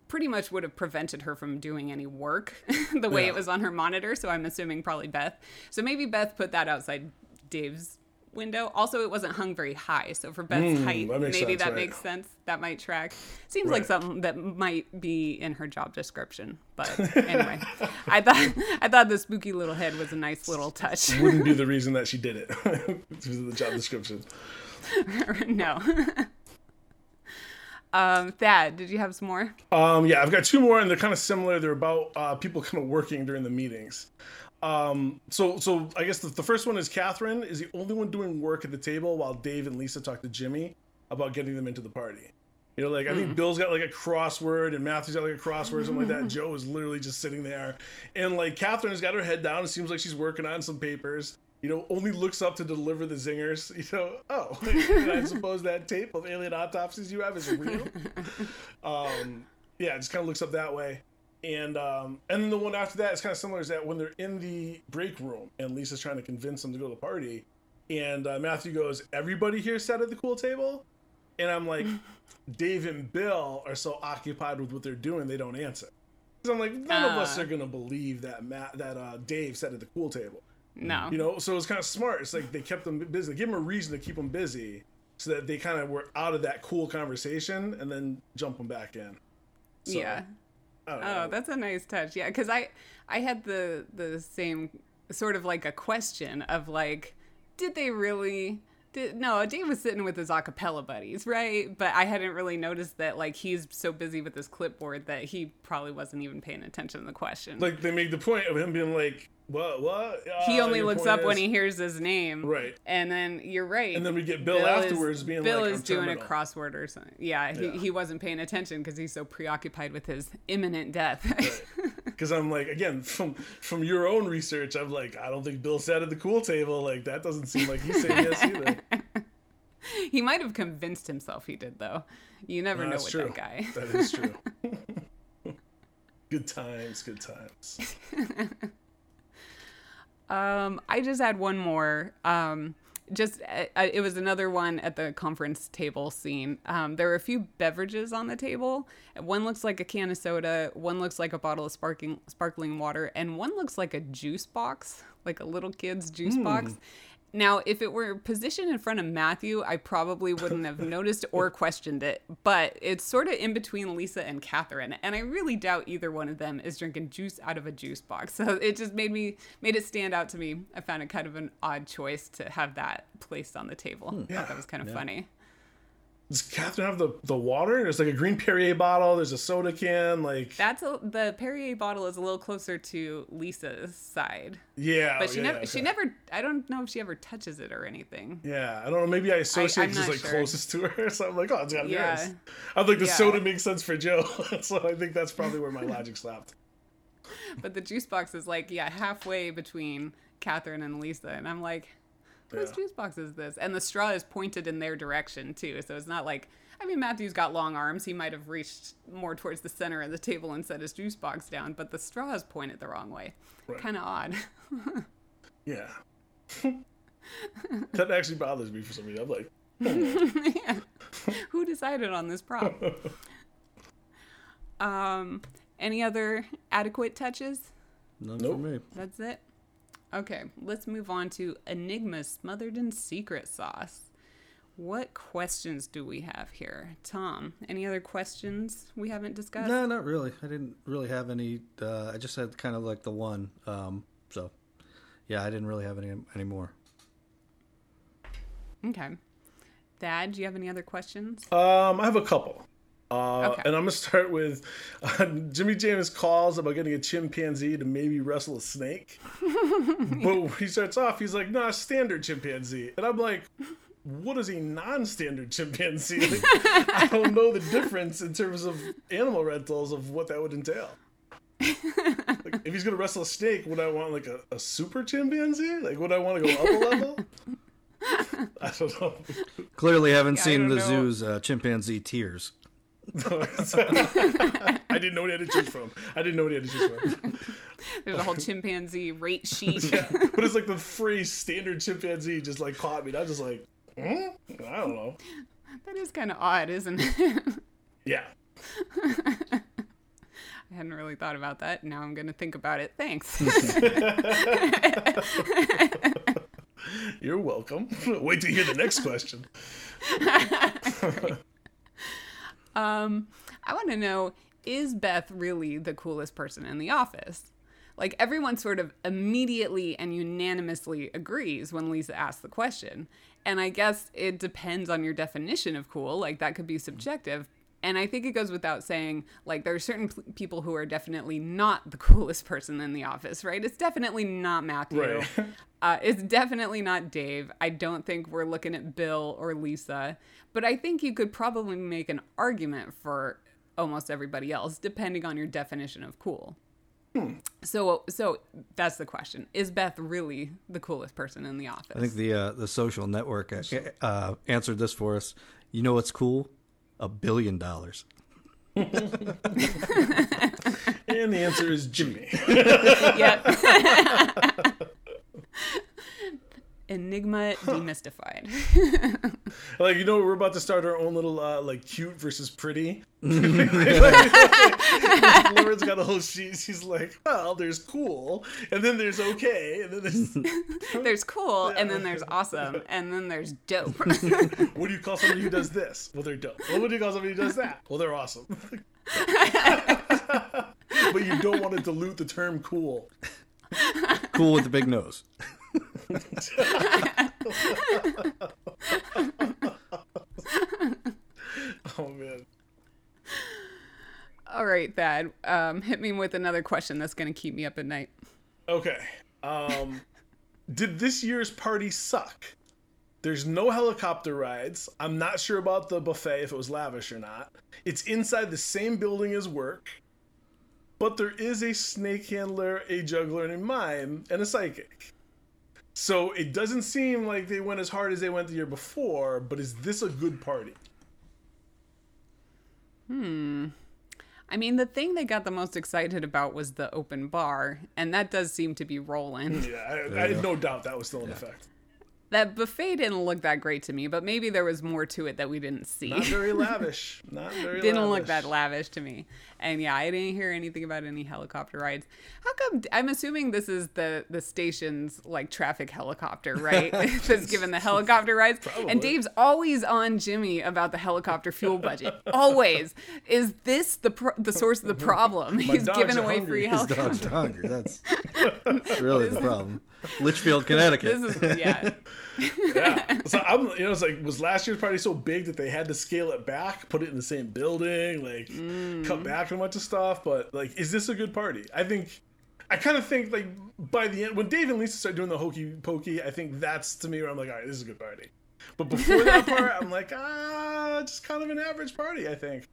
pretty much would have prevented her from doing any work the way
Yeah.
it was on her monitor so i'm assuming probably beth so maybe beth put that outside dave's window also it wasn't hung very high so for beth's
Mm,
height
that
maybe
sense,
that
right.
makes sense that might track seems like something that might be in her job description but anyway i thought i thought the spooky little head was a nice little touch
Wouldn't be the reason that she did it. the job description.
no. Um, Thad, did you have some more?
Um, yeah, I've got two more, and they're kind of similar. They're about uh, people kind of working during the meetings. Um, so, so I guess the, the first one is Catherine is the only one doing work at the table while Dave and Lisa talk to Jimmy about getting them into the party. You know, like I think Bill's got like a crossword and Matthew's got like a crossword, or something like that. And Joe is literally just sitting there, and like Catherine has got her head down. It seems like she's working on some papers. You know, only looks up to deliver the zingers. You know, oh, I suppose that tape of alien autopsies you have is real. um, yeah, it just kind of looks up that way. And um, and then the one after that is kind of similar. Is that when they're in the break room and Lisa's trying to convince them to go to the party, and uh, Matthew goes, "Everybody here sat at the cool table," and I'm like, Dave and Bill are so occupied with what they're doing they don't answer. Because I'm like, none of us
Ah.
are gonna believe that Matt that uh, Dave sat at the cool table.
No.
You know, so it's kind of smart. It's like they kept them busy. They gave them a reason to keep them busy, so that they kind of were out of that cool conversation and then jump them back in. So,
yeah.
I
Oh,
oh
that's a nice touch. Yeah, because I I had the the same sort of like a question of like, did they really? Did, no, Dave was sitting with his acapella buddies, right? But I hadn't really noticed that like he's so busy with his clipboard that he probably wasn't even paying attention to the question.
like they made the point of him being like, "What? What?"
he
Uh,
only looks up when he hears his name,
Right.
And then you're right.
And then we get Bill,
is-
afterwards being like,
Bill
like,
is
"I'm
doing
terminal."
a crossword or something. Yeah, he,
Yeah.
he wasn't paying attention because he's so preoccupied with his imminent death.
Because I'm like, again, from from your own research, I'm like, I don't think Bill sat at the cool table. Like that doesn't seem like he's saying yes either.
he might have convinced himself he did, though. You never know
That's
with
true.
that guy.
That is true. good times, good times.
Um, I just had one more. Um, just uh, uh, it was another one at the conference table scene. Um, there were a few beverages on the table. One looks like a can of soda. One looks like a bottle of sparkling sparkling water, and one looks like a juice box, like a little kid's juice box. Now, if it were positioned in front of Matthew, I probably wouldn't have noticed or questioned it. But it's sort of in between Lisa and Catherine, and I really doubt either one of them is drinking juice out of a juice box. So it just made me made it stand out to me. I found it kind of an odd choice to have that placed on the table. Hmm. I thought that was kind of funny.
Does Catherine have the, the water? There's like a green Perrier bottle. There's a soda can. Like
That's a, the Perrier bottle is a little closer to Lisa's side,
yeah,
but she
yeah,
never
yeah,
she never. I don't know if she ever touches it or anything.
Yeah, I don't know. Maybe I associate
I'm
just like
sure.
closest to her. So I'm like, oh, it's got
Yeah.
hers. I'm like, the
Yeah.
soda makes sense for Joe. so I think that's probably where my logic stopped.
But the juice box is like, yeah, halfway between Catherine and Lisa. And I'm like, whose
Yeah.
juice box is this? And the straw is pointed in their direction too. So it's not like, I mean, Matthew's got long arms. He might have reached more towards the center of the table and set his juice box down, but the straw is pointed the wrong way.
Right.
Kind of odd.
Yeah. that actually bothers me for some reason. I'm like,
Yeah. Who decided on this prop? um, any other adequate touches?
None
Nope.
for me.
That's it. Okay, let's move on to Enigma smothered in secret sauce. What questions do we have here? Tom, any other questions we haven't discussed?
No, not really. I didn't really have any. Uh, I just had kind of like the one. Um, so, yeah, I didn't really have any any more.
Okay. Thad, do you have any other questions?
Um, I have a couple. Uh,
Okay.
And I'm gonna start with uh, Jimmy James calls about getting a chimpanzee to maybe wrestle a snake. but he starts off, he's like, "Nah, standard chimpanzee," and I'm like, "What is a non-standard chimpanzee?" Like, I don't know the difference in terms of animal rentals of what that would entail. like, if he's gonna wrestle a snake, would I want like a, a super chimpanzee? Like, would I want to go up a level? I don't know.
Clearly, haven't
I
seen the
know.
zoo's uh, chimpanzee tiers.
I didn't know what he had to choose from. I didn't know what he had to choose from.
There's a whole chimpanzee rate sheet.
But it's like the free standard chimpanzee just like caught me. And I was just like, hmm? I don't know.
that is kind of odd, isn't it?
Yeah.
I hadn't really thought about that. Now I'm going to think about it. Thanks.
You're welcome. Wait you hear the next question.
Um, I want to know is Beth really the coolest person in the office? Like everyone sort of immediately and unanimously agrees when Lisa asks the question. And I guess it depends on your definition of cool. Like that could be subjective. And I think it goes without saying, like, there are certain p- people who are definitely not the coolest person in the office, right? It's definitely not Matthew.
Right.
Uh, it's definitely not Dave. I don't think we're looking at Bill or Lisa. But I think you could probably make an argument for almost everybody else, depending on your definition of cool. So, so that's the question: Is Beth really the coolest person in the office?
I think the uh, the social network uh, uh, answered this for us. You know what's cool? A billion dollars.
And the answer is Jimmy.
Yep. Enigma demystified.
like you know, we're about to start our own little uh, like cute versus pretty. Lauren's got a whole sheet. She's like, well, there's cool, and then there's okay, and then there's
there's cool, and then there's awesome, and then there's dope.
what do you call somebody who does this? Well, they're dope. Well, what do you call somebody who does that? Well, they're awesome. but you don't want to dilute the term cool.
Cool with the big nose.
Oh man.
All right, Thad. Um, hit me with another question that's going to keep me up at night.
Okay. Um, did this year's party suck? There's no helicopter rides. I'm not sure about the buffet if it was lavish or not. It's inside the same building as work. But there is a snake handler, a juggler, and a mime, and a psychic. So it doesn't seem like they went as hard as they went the year before, but is this a good party? Hmm.
I mean, the thing they got the most excited about was the open bar, and that does seem to be rolling.
Yeah, I, I had no doubt that was still in effect.
That buffet didn't look that great to me, but maybe there was more to it that we didn't see.
Not very lavish. Not very
didn't
lavish.
look that lavish to me. And yeah, I didn't hear anything about any helicopter rides. How come? I'm assuming this is the the station's like traffic helicopter, right? That's given the helicopter rides.
Probably.
And Dave's always on Jimmy about the helicopter fuel budget. always. Is this the pro- the source of the problem? He's
dogs
giving away
hungry.
free
His
His dogs are hungry. That's really the problem. Litchfield, Connecticut.
This is yeah.
yeah. So I'm, you know, it's like, was last year's party so big that they had to scale it back, put it in the same building, like
Mm.
cut back on a bunch of stuff? But like, is this a good party? I think, I kind of think like by the end, when Dave and Lisa start doing the hokey pokey, I think that's to me where I'm like, all right, this is a good party. But before that part, I'm like, ah, just kind of an average party. I think.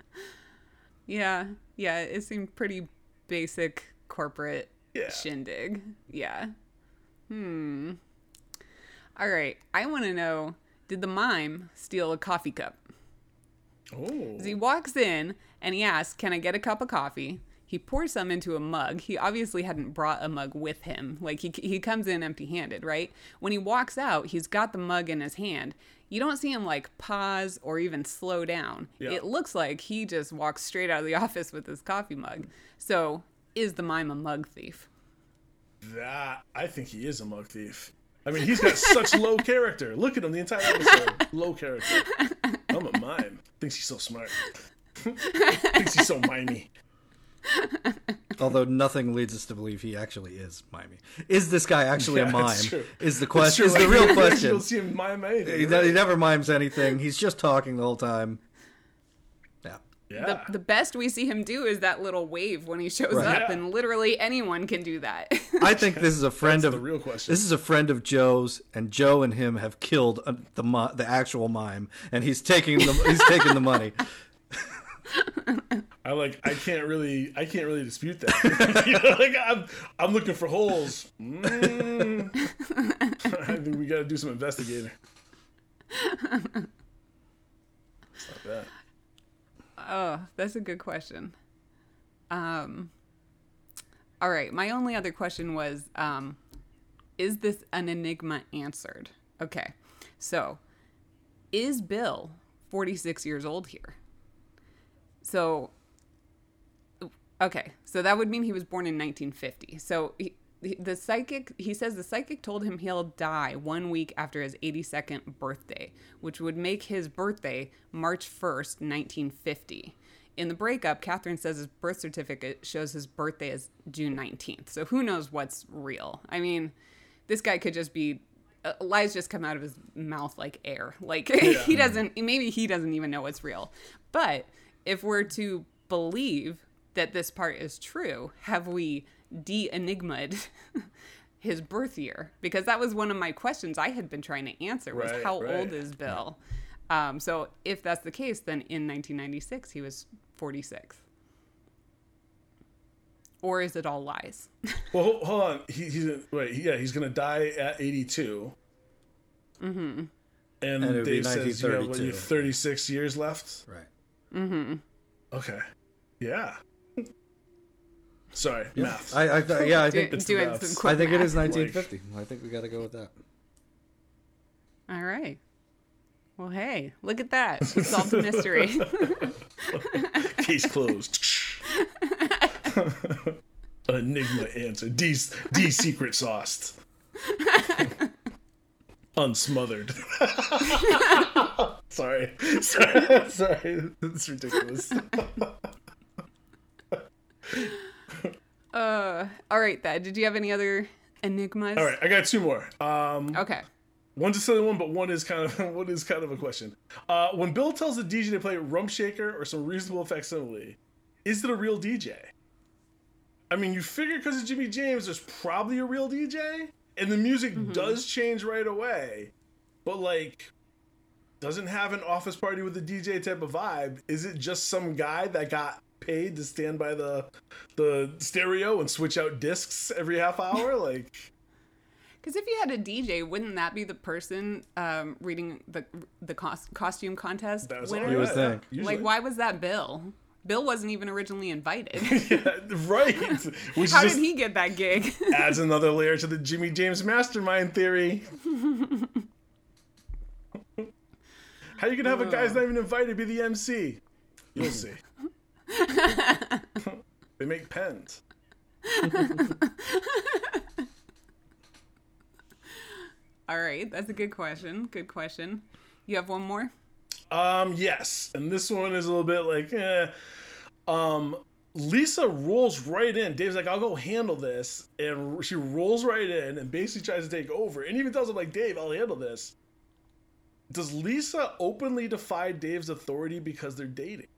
Yeah, yeah, it seemed pretty basic corporate
Yeah.
shindig. Yeah. Hmm. All right, I want to know did the mime steal a coffee cup?
Oh.
He walks in and he asks, Can I get a cup of coffee? He pours some into a mug. He obviously hadn't brought a mug with him. Like he, he comes in empty handed, right? When he walks out, he's got the mug in his hand. You don't see him like pause or even slow down.
Yeah.
It looks like he just walks straight out of the office with his coffee mug. So, is the mime a mug thief?
That I think he is a mug thief. I mean, he's got such low character. Look at him the entire episode. Low character. I'm a mime. Thinks he's so smart. Thinks he's so mimey.
Although nothing leads us to believe he actually is miming. Is this guy actually
Yeah,
a mime? Is the question?
true,
Is the real question?
don't see him mime anything.
He, he never mimes anything. He's just talking the whole time. Yeah.
Yeah.
The, the best we see him do is that little wave when he shows
Right.
up,
Yeah.
and literally anyone can do that.
I think this is a friend
That's
of
the real question.
This is a friend of Joe's, and Joe and him have killed uh, the the actual mime, and he's taking the he's taking the money.
I like. I can't really. I can't really dispute that. you know, like I'm. I'm looking for holes. Mm. I think we got to do some investigating. It's not bad.
Oh, that's a good question. Um, all right. My only other question was, um, is this an enigma answered? Okay. So, is Bill 46 years old here? So, okay. So that would mean he was born in 1950. So he, the psychic, he says the psychic told him he'll die one week after his 82nd birthday, which would make his birthday March 1st, 1950. In the breakup, Catherine says his birth certificate shows his birthday as June 19th. So who knows what's real? I mean, this guy could just be uh, lies just come out of his mouth like air. Like he doesn't maybe he doesn't even know what's real. But if we're to believe that this part is true, have we de enigmaed his birth year? Because that was one of my questions I had been trying to answer was
Right,
how
right.
old is Bill? Um, so if that's the case, then in 1996 he was 46. Or is it all lies?
Well, hold, hold on. He, he's wait. Yeah, he's gonna die at 82. Mm-hmm. And,
And it be
Dave says you have what, you have 36 years left.
Right. Mm-hmm.
Okay. Yeah. Sorry, math.
I, I th- yeah, I
Do-
think
it's
doing
nuts.
some quick
I think it
math.
is 1950. I think we got to go with that.
All right. Well, hey, look at that. We solved the mystery.
Case closed. Enigma answer. D D secret sauced. Unsmothered. sorry. Sorry. Sorry. It's ridiculous.
Uh, all right, Thad. Did you have any other enigmas?
All right, I got two more. Um
Okay.
One's a silly one, but one is kind of one is kind of a question. Uh, when Bill tells the DJ to play Rump Shaker or some reasonable facsimile, is it a real DJ? I mean, you figure because it's Jimmy James, there's probably a real DJ, and the music does change right away. But like, doesn't have an office party with a DJ type of vibe. Is it just some guy that got paid to stand by the the stereo and switch out discs every half hour? Like.
Because if you had a DJ, wouldn't that be the person um, reading the the cos- costume contest
That was
winner?
all
You would think.
usually.
Like, why was that Bill? Bill wasn't even originally invited.
Yeah, right. Which
How did he get that gig?
adds another layer to the Jimmy James mastermind theory. How you gonna have a guy who's not even invited to be the MC? You'll see. They make pens.
All right, that's a good question. Good question. You have one more?
Um, yes, and this one is a little bit like, eh. Um, Lisa rolls right in. Dave's like, "I'll go handle this," and she rolls right in and basically tries to take over, and even tells him like, "Dave, I'll handle this." Does Lisa openly defy Dave's authority because they're dating?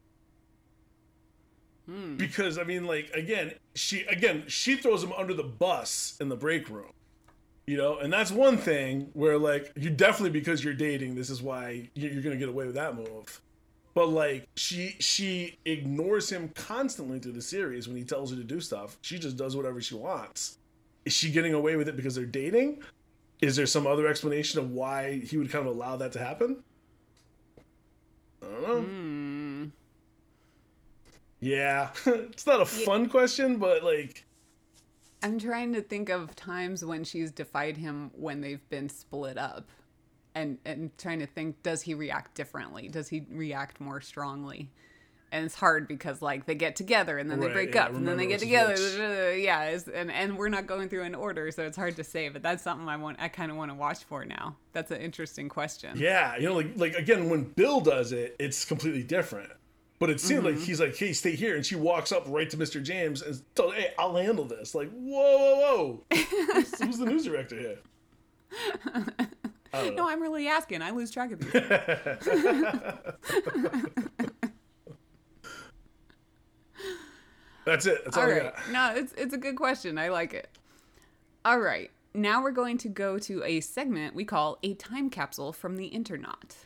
Hmm. Because I mean, like again, she again she throws him under the bus in the break room you know? And that's one thing where like you definitely because you're dating this is why you- you're gonna get away with that move. But like she she ignores him constantly through the series when he tells her to do stuff. She just does whatever she wants. Is she getting away with it because they're dating? Is there some other explanation of why he would kind of allow that to happen? I don't know hmm. Yeah it's not a fun question but like
I'm trying to think of times when she's defied him when they've been split up. And and trying to think does he react differently? Does he react more strongly? And it's hard because like they get together and then they break
yeah,
up and then they get together. Yeah, it's, and and we're not going through an order, so it's hard to say. But that's something I want. I kind of want to watch for now. That's an interesting question.
Yeah, you know, like like again, when Bill does it, it's completely different. But it seemed
Mm-hmm.
like he's like, "Hey, stay here," and she walks up right to Mr. James and tells, "Hey, I'll handle this." Like, whoa, whoa, whoa! who's, who's the news director here?
No, I'm really asking. I lose track of these.
That's it. That's all,
All
I got.
No, it's it's a good question. I like it. All right. Now we're going to go to a segment we call a time capsule from the internet.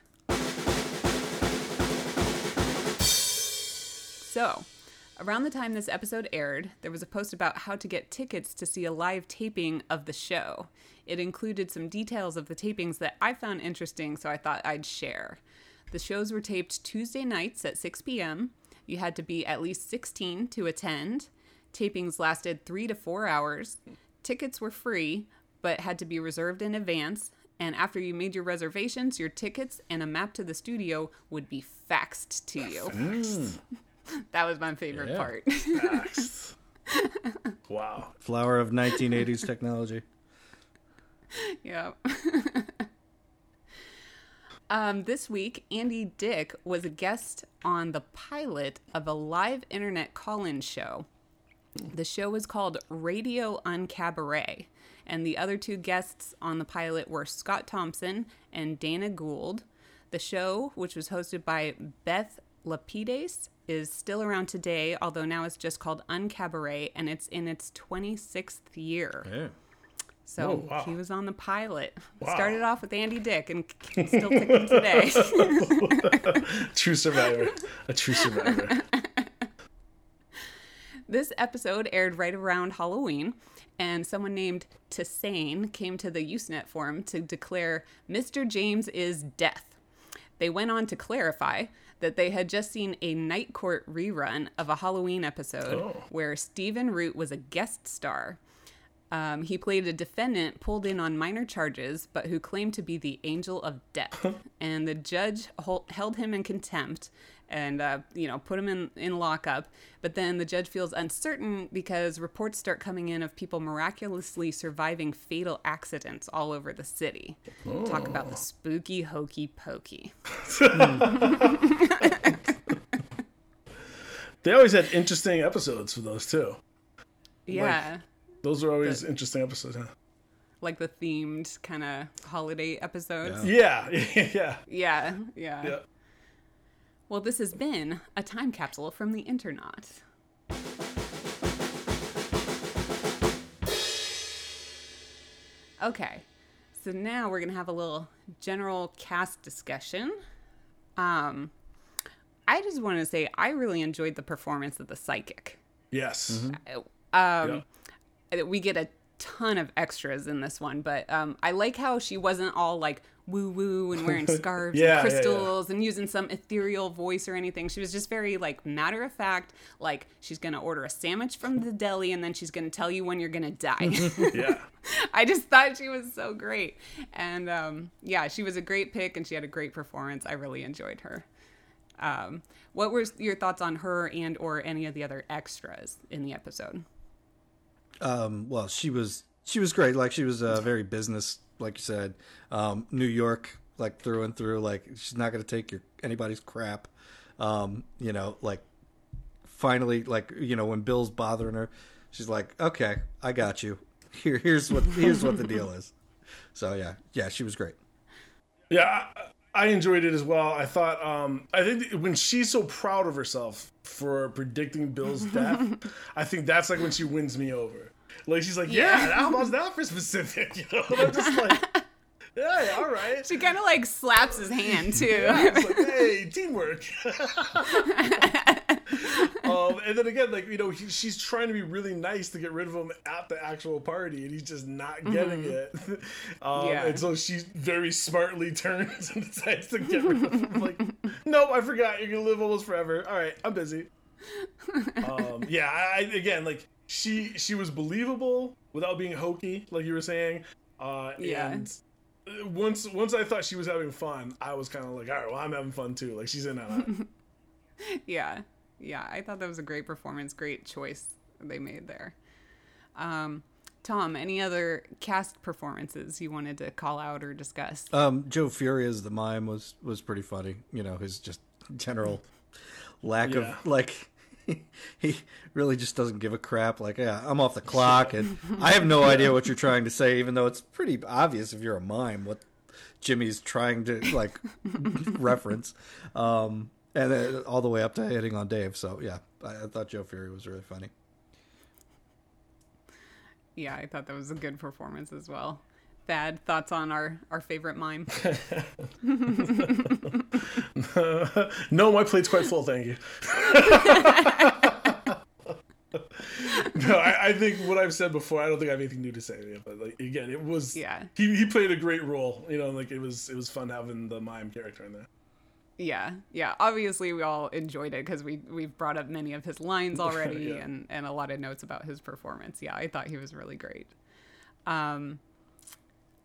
So, around the time this episode aired, there was a post about how to get tickets to see a live taping of the show. It included some details of the tapings that I found interesting, so I thought I'd share. The shows were taped Tuesday nights at 6 p.m. You had to be at least 16 to attend. Tapings lasted three to four hours. Tickets were free, but had to be reserved in advance. And after you made your reservations, your tickets and a map to the studio would be faxed to you. that was my favorite
Yeah.
part.
Wow.
Flower of 1980s technology.
yeah. um, this week, Andy Dick was a guest on the pilot of a live internet call in show. The show was called Radio Uncabaret, and the other two guests on the pilot were Scott Thompson and Dana Gould. The show, which was hosted by Beth Lapides is still around today, although now it's just called Uncabaret, and it's in its 26th year.
Yeah.
So
wow.
he was on the pilot.
Wow.
Started off with Andy Dick and still ticking today.
True survivor. A true survivor.
This episode aired right around Halloween, and someone named Tassane came to the Usenet forum to declare Mr. James is death. They went on to clarify that they had just seen a Night Court rerun of a Halloween episode
Oh.
where Stephen Root was a guest star. Um, he played a defendant pulled in on minor charges, but who claimed to be the angel of death. and the judge hol- held him in contempt and, uh, you know, put him in, in lockup. But then the judge feels uncertain because reports start coming in of people miraculously surviving fatal accidents all over the city. Talk about the spooky, hokey pokey.
They always had interesting episodes for those too.
Yeah.
Those were always interesting episodes. Huh?
like the themed kind of holiday episodes.
Yeah, yeah,
Yeah, yeah.
yeah.
Well, this has been a time capsule from the internet. Okay, so now we're gonna have a little general cast discussion. Um, I just want to say I really enjoyed the performance of the psychic.
Yes.
Um, we get a ton of extras in this one, but um, I like how she wasn't all like woo woo and wearing scarves
Yeah, yeah,
and
yeah.
crystals and using some ethereal voice or anything. She was just very like matter of fact, like she's gonna order a sandwich from the deli and then she's gonna tell you when you're gonna die.
Yeah.
I just thought she was so great, and um, yeah, she was a great pick and she had a great performance. I really enjoyed her. Um, what were your thoughts on her and or any of the other extras in the episode?
Um, well, she was she was great. Like she was uh, very business, like you said. Um, New York, like through and through. Like she's not going to take your anybody's crap. Um, you know, like finally, like you know, when Bill's bothering her, she's like, "Okay, I got you. Here, here's what here's what the deal is." So yeah, yeah, she was great.
Yeah, I, I enjoyed it as well. I thought, um, I think when she's so proud of herself for predicting Bill's death, I think that's like when she wins me over. Like she's like, yeah,
Yeah.
how about that for specific? You know, and I'm just like, yeah, yeah, all right.
She kind of like slaps his hand too.
It's like, hey, teamwork. um, and then again, like you know, he, she's trying to be really nice to get rid of him at the actual party, and he's just not getting it. Um,
Yeah.
And so she very smartly turns and decides to get rid of him. Like, nope, I forgot. You're gonna live almost forever. All right, I'm busy. um, yeah, I, I, again, like she she was believable without being hokey, like you were saying. Uh,
Yeah.
And uh, once once I thought she was having fun, I was kind of like, all right, well, I'm having fun too. Like she's in on it.
yeah, yeah. I thought that was a great performance, great choice they made there. Um, Tom, any other cast performances you wanted to call out or discuss?
Um, Joe Fury as the mime was was pretty funny. You know, his just general lack
Yeah.
of like he really just doesn't give a crap. Like, yeah, I'm off the clock, and I have no idea what you're trying to say, even though it's pretty obvious if you're a mime what Jimmy's trying to like reference. Um, and then all the way up to hitting on Dave. So yeah, I, I thought Joe Fury was really funny.
Yeah, I thought that was a good performance as well. Thad, thoughts on our our favorite mime?
no, my plate's quite full, thank you. no, I, I think what I've said before. I don't think I have anything new to say. But like again, it was
Yeah.
He he played a great role. You know, like it was it was fun having the mime character in there.
Yeah, yeah. Obviously, we all enjoyed it because we we've brought up many of his lines already
Yeah.
and and a lot of notes about his performance. Yeah, I thought he was really great. Um,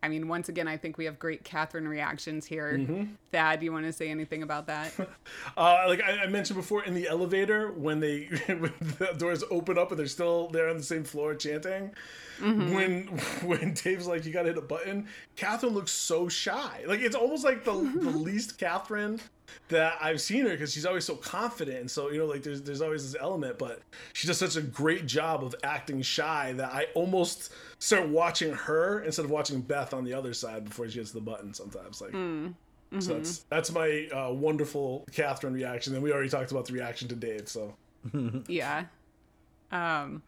I mean, once again, I think we have great Catherine reactions here.
Mm-hmm.
Thad, do you want to say anything about that?
Uh, like I, I mentioned before, in the elevator when they when the doors open up and they're still there on the same floor chanting. When when Dave's like, "You gotta hit a button," Catherine looks so shy. Like it's almost like the, the least Catherine that I've seen her because she's always so confident and so you know like there's there's always this element, but she does such a great job of acting shy that I almost start watching her instead of watching Beth on the other side before she hits the button. Sometimes like. So that's that's my uh, wonderful Catherine reaction. And we already talked about the reaction to Dave. So
Yeah. Um,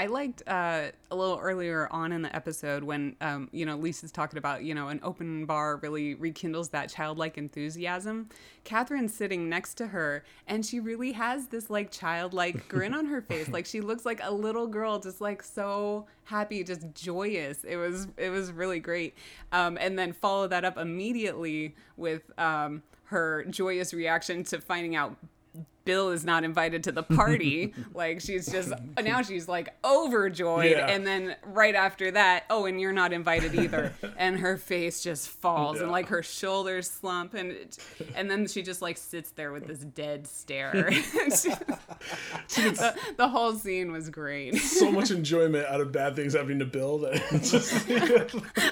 I liked uh, a little earlier on in the episode when, um, you know, Lisa's talking about, you know, an open bar really rekindles that childlike enthusiasm. Catherine's sitting next to her, and she really has this like childlike grin on her face. Like she looks like a little girl, just like so happy, just joyous. It was it was really great. Um, and then follow that up immediately with um, her joyous reaction to finding out Bill is not invited to the party. like she's just now she's like overjoyed,
Yeah.
and then right after that, oh, and you're not invited either, and her face just falls, and like her shoulders slump, and it, and then she just like sits there with this dead stare. the, the whole scene was great.
so much enjoyment out of bad things happening to Bill that just,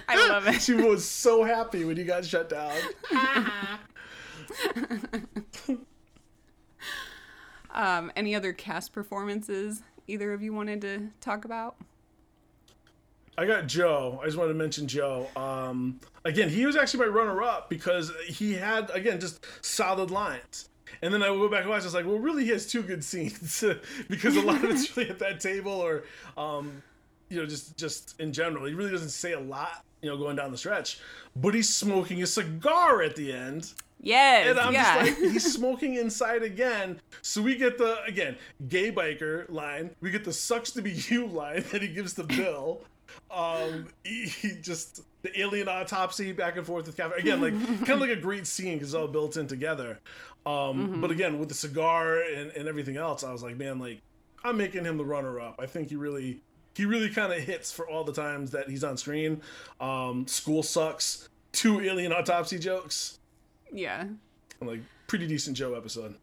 I love it.
she was so happy when you got shut down. Uh-huh.
Um, any other cast performances either of you wanted to talk about?
I got Joe. I just wanted to mention Joe. Um, again, he was actually my runner-up because he had again just solid lines. And then I would go back and watch. I was like, well, really, he has two good scenes because a lot of it's really at that table or, um, you know, just just in general. He really doesn't say a lot, you know, going down the stretch. But he's smoking a cigar at the end.
Yes,
And I'm
yeah.
just like, he's smoking inside again. So we get the, again, gay biker line. We get the sucks to be you line that he gives to Bill. Um, he, he just, the alien autopsy back and forth with Catherine. Again, like, kind of like a great scene because it's all built in together. Um, But again, with the cigar and, and everything else, I was like, man, like, I'm making him the runner up. I think he really, he really kind of hits for all the times that he's on screen. Um, school sucks. Two alien autopsy jokes
yeah.
like pretty decent Joe episode.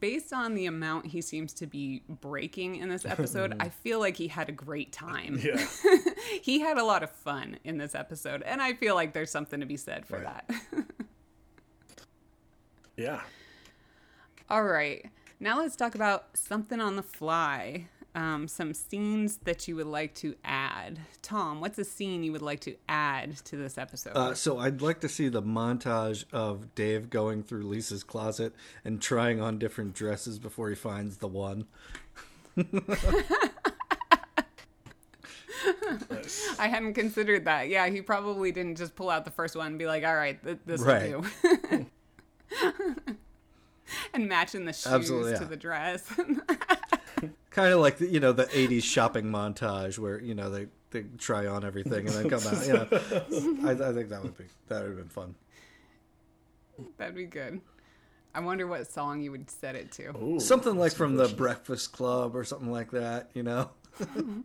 based on the amount he seems to be breaking in this episode, I feel like he had a great time.
Yeah,
He had a lot of fun in this episode, and I feel like there's something to be said for
Right.
that.
yeah.
All right, now let's talk about something on the fly. Um, some scenes that you would like to add. Tom, what's a scene you would like to add to this episode?
Uh, so I'd like to see the montage of Dave going through Lisa's closet and trying on different dresses before he finds the one.
I hadn't considered that. Yeah, he probably didn't just pull out the first one and be like, "All right, th- this
Right.
will do," and matching the shoes
Absolutely,
to the dress.
Kind of like the, you know the '80s shopping montage where you know they they try on everything and then come out. You know, I, I think that would be that would have been fun.
That'd be good. I wonder what song you would set it to.
Ooh,
Something like from the. Breakfast Club or something like that. You know. Mm-hmm.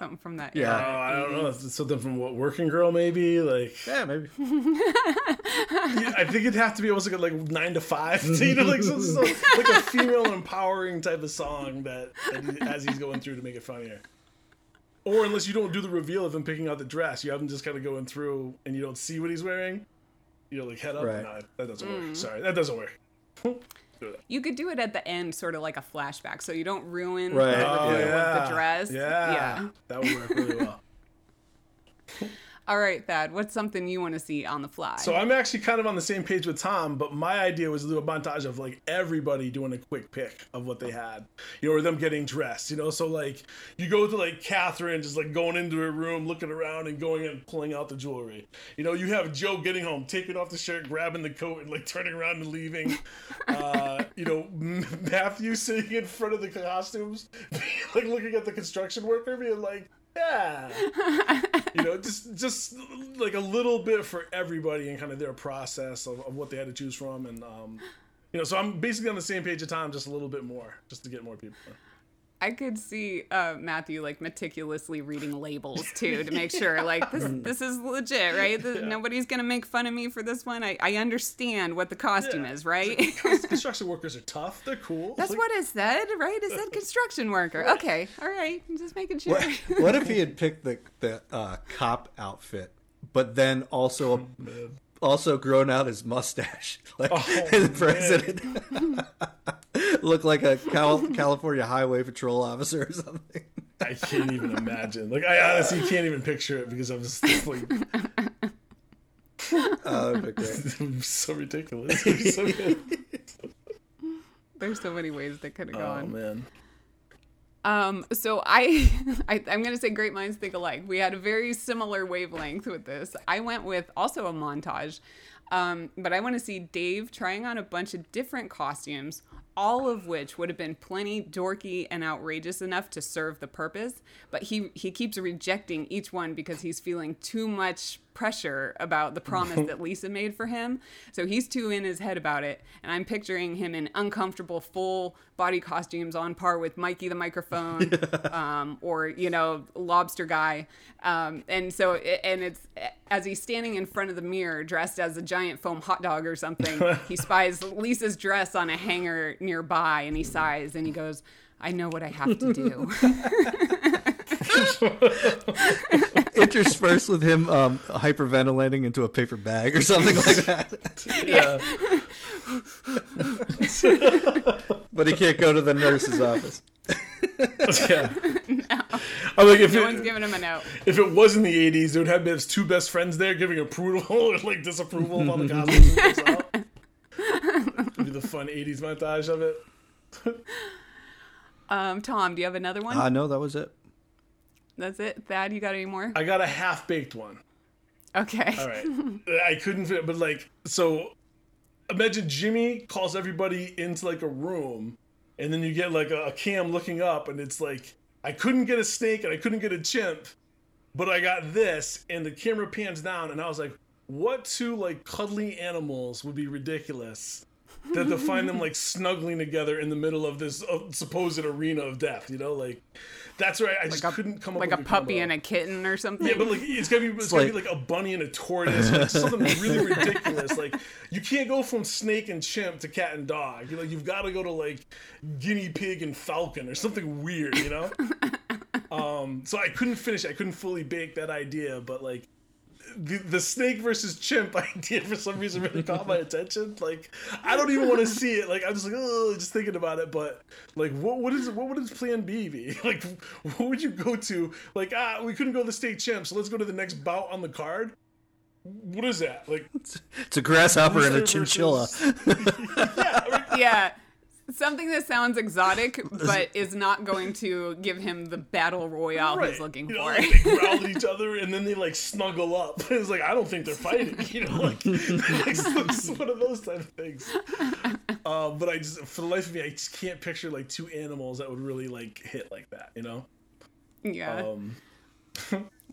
Something from that.
Yeah.
Oh. I don't know. Mm-hmm. It's something from what Working Girl maybe. Like
Yeah, maybe.
I think it'd have to be almost like, a, like nine to five. you know, like so, so- like a female empowering type of song that, that he, as he's going through to make it funnier. Or unless you don't do the reveal of him picking out the dress, you have him just kind of going through and you don't see what he's wearing. You're like head up.
Right.
No, that doesn't work. Mm. Sorry, that doesn't work. Do that.
You could do it at the end, sort of like a flashback, so you don't ruin
Right.
the
Oh,
yeah.
of the dress.
Yeah.
Yeah.
That would work really well.
All right, Thad. What's something you want to see on the fly?
So I'm actually kind of on the same page with Tom, but my idea was to do a montage of like everybody doing a quick pick of what they had, you know, or them getting dressed, you know. So like you go to like Catherine just like going into her room, looking around and going and pulling out the jewelry. You know, you have Joe getting home, taking off the shirt, grabbing the coat, and like turning around and leaving. Uh, you know, Matthew sitting in front of the costumes, like looking at the construction worker, being like. Yeah, you know, just just like a little bit for everybody and kind of their process of, of what they had to choose from, and um, you know, so I'm basically on the same page of time, just a little bit more, just to get more people.
I could see uh, Matthew like meticulously reading labels too to make sure like this this is legit, right? The, Nobody's gonna make fun of me for this one. I, I understand what the costume
Yeah.
is, right?
Construction workers are tough; they're cool.
That's
Like,
what it said, right? It said construction worker. Okay, all right. I'm just making sure.
What, what if he had picked the the uh, cop outfit, but then also
man.
Also grown out his mustache, like
Oh,
the president looked like a Cal- California Highway Patrol officer or something.
I can't even imagine. Like, I honestly can't even picture it because I'm just like,
Oh, that'd
so ridiculous. So good.
There's so many ways that could have gone.
oh
gone.
man.
Um, so I, I I'm gonna say great minds think alike. We had a very similar wavelength with this. I went with also a montage, um, but I want to see Dave trying on a bunch of different costumes, all of which would have been plenty dorky and outrageous enough to serve the purpose. But he he keeps rejecting each one because he's feeling too much pressure about the promise that Lisa made for him. So he's too in his head about it. And I'm picturing him in uncomfortable full body costumes on par with Mikey the microphone um, or, you know, lobster guy. Um, and so, and it's as he's standing in front of the mirror dressed as a giant foam hot dog or something, he spies Lisa's dress on a hanger nearby and he sighs and he goes, I know what I have to do.
Interspersed with him um, hyperventilating into a paper bag or something like that.
Yeah.
But he can't go to the nurse's office.
yeah. I'm like, if
no
it,
one's giving him a note.
if it was in the 80s, there would have been his two best friends there giving approval or like disapproval of all the costumes. he out. It'd be the fun 80s montage of it.
Um, Tom, do you have another one?
Ah, no, that was it.
That's it. Thad, you got any more?
I got a half baked one.
Okay.
All right. I couldn't fit, but like, so imagine Jimmy calls everybody into like a room, and then you get like a, a cam looking up, and it's like, I couldn't get a snake and I couldn't get a chimp, but I got this, and the camera pans down, and I was like, what two like cuddly animals would be ridiculous? that to find them like snuggling together in the middle of this supposed arena of death, you know, like that's right. I just
Like a-
couldn't come up with.
like a puppy
combo.
and a kitten or something.
Yeah, but like it's gotta be it's, gotta be
like-
like a bunny and a tortoise, like something really ridiculous. Like you can't go from snake and chimp to cat and dog. You know, you've got to go to like guinea pig and falcon or something weird. You know. um. So I couldn't finish. I couldn't fully bake that idea, but like. The, the snake versus chimp idea for some reason really caught my attention. Like, I don't even want to see it. Like, I'm just like, oh, just thinking about it. But like, what what is what would his plan B be? Like, what would you go to? Like, ah, we couldn't go to the state champ, so let's go to the next bout on the card. What is that? Like,
It's a grasshopper and a
Rooster
chinchilla.
yeah, I mean,
yeah. Something that sounds exotic, but is not going to give him the battle royale
right.
he's looking
You know,
for.
like, they growl at each other and then they like snuggle up. It's like I don't think they're fighting. You know, like, like it's one of those type of things. Uh, but I just, for the life of me, I just can't picture like two animals that would really like hit like that. You know.
yeah.
Um,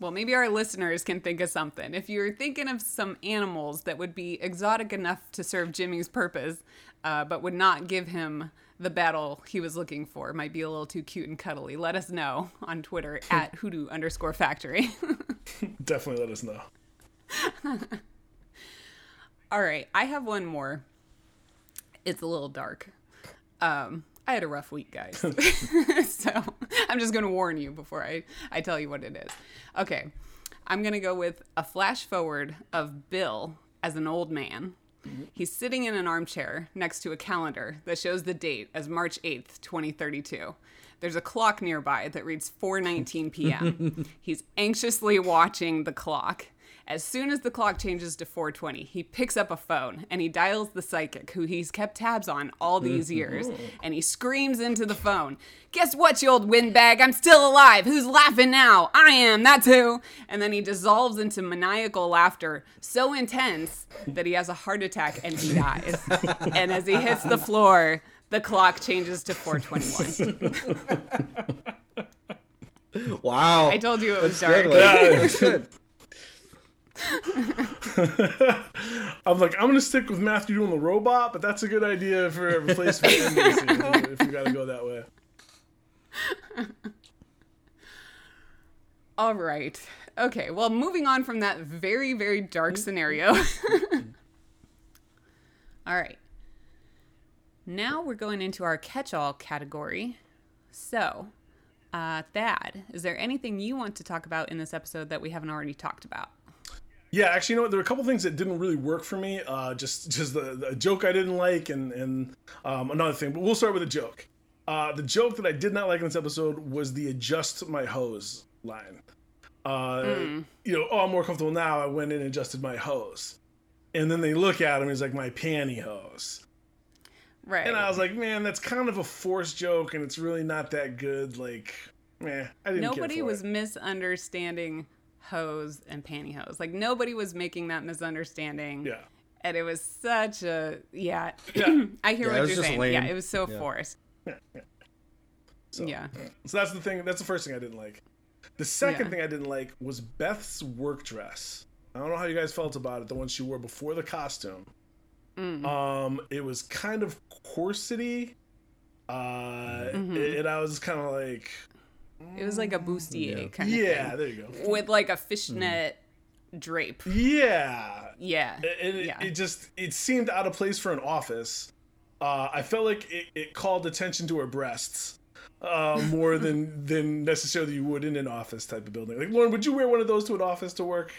Well, maybe our listeners can think of something. If you're thinking of some animals that would be exotic enough to serve Jimmy's purpose, uh, but would not give him the battle he was looking for, might be a little too cute and cuddly, let us know on Twitter at hoodoo underscore factory.
definitely let us know.
All right, I have one more. It's a little dark. Um, I had a rough week, guys. so I'm just going to warn you before I, I tell you what it is. Okay, I'm going to go with a flash forward of Bill as an old man. He's sitting in an armchair next to a calendar that shows the date as March 8th, 2032. There's a clock nearby that reads 4:19 p.m. He's anxiously watching the clock. As soon as the clock changes to 420, he picks up a phone and he dials the psychic who he's kept tabs on all these years. And he screams into the phone, Guess what, you old windbag? I'm still alive. Who's laughing now? I am, that's who. And then he dissolves into maniacal laughter so intense that he has a heart attack and he dies. and as he hits the floor, the clock changes to 421.
Wow.
I told you it was
Good
dark.
one.
Yeah.
That's good.
I'm like, I'm gonna stick with Matthew doing the robot, but that's a good idea for a replacement scene, if you gotta go that way.
All right. Okay. Well, moving on from that very, very dark scenario. All right. Now we're going into our catch all category. So, uh, Thad, is there anything you want to talk about in this episode that we haven't already talked about?
Yeah, actually, you know what? There were a couple things that didn't really work for me. Uh, just just the, the joke I didn't like, and and um, another thing. But we'll start with a joke. Uh, the joke that I did not like in this episode was the "adjust my hose" line. Uh, You know, oh, I'm more comfortable now. I went in and adjusted my hose. and then they look at him. He's like, "My pantyhose."
Right.
And I was like, man, that's kind of a forced joke, and it's really not that good. Like, man, I didn't.
nobody was
It.
misunderstanding hose and pantyhose. Like nobody was making that misunderstanding.
Yeah.
And it was such a yeah.
Yeah.
I hear
Yeah,
what you're saying.
lame.
Yeah, it was so
Yeah.
forced.
So,
Yeah.
So that's the thing. That's the first thing I didn't like. The second
Yeah.
thing I didn't like was Beth's work dress. I don't know how you guys felt about it. The one she wore before the costume.
Mm.
Um, it was kind of corsety. Uh,
Mm-hmm.
and I was kind of like,
It was like a bustier kind of
yeah,
thing.
there you go.
With like a fishnet drape.
Yeah,
Yeah.
and it,
yeah.
it just it seemed out of place for an office. Uh, I felt like it, it called attention to her breasts uh, more than than necessarily you would in an office type of building. Like Lauren, would you wear one of those to an office to work?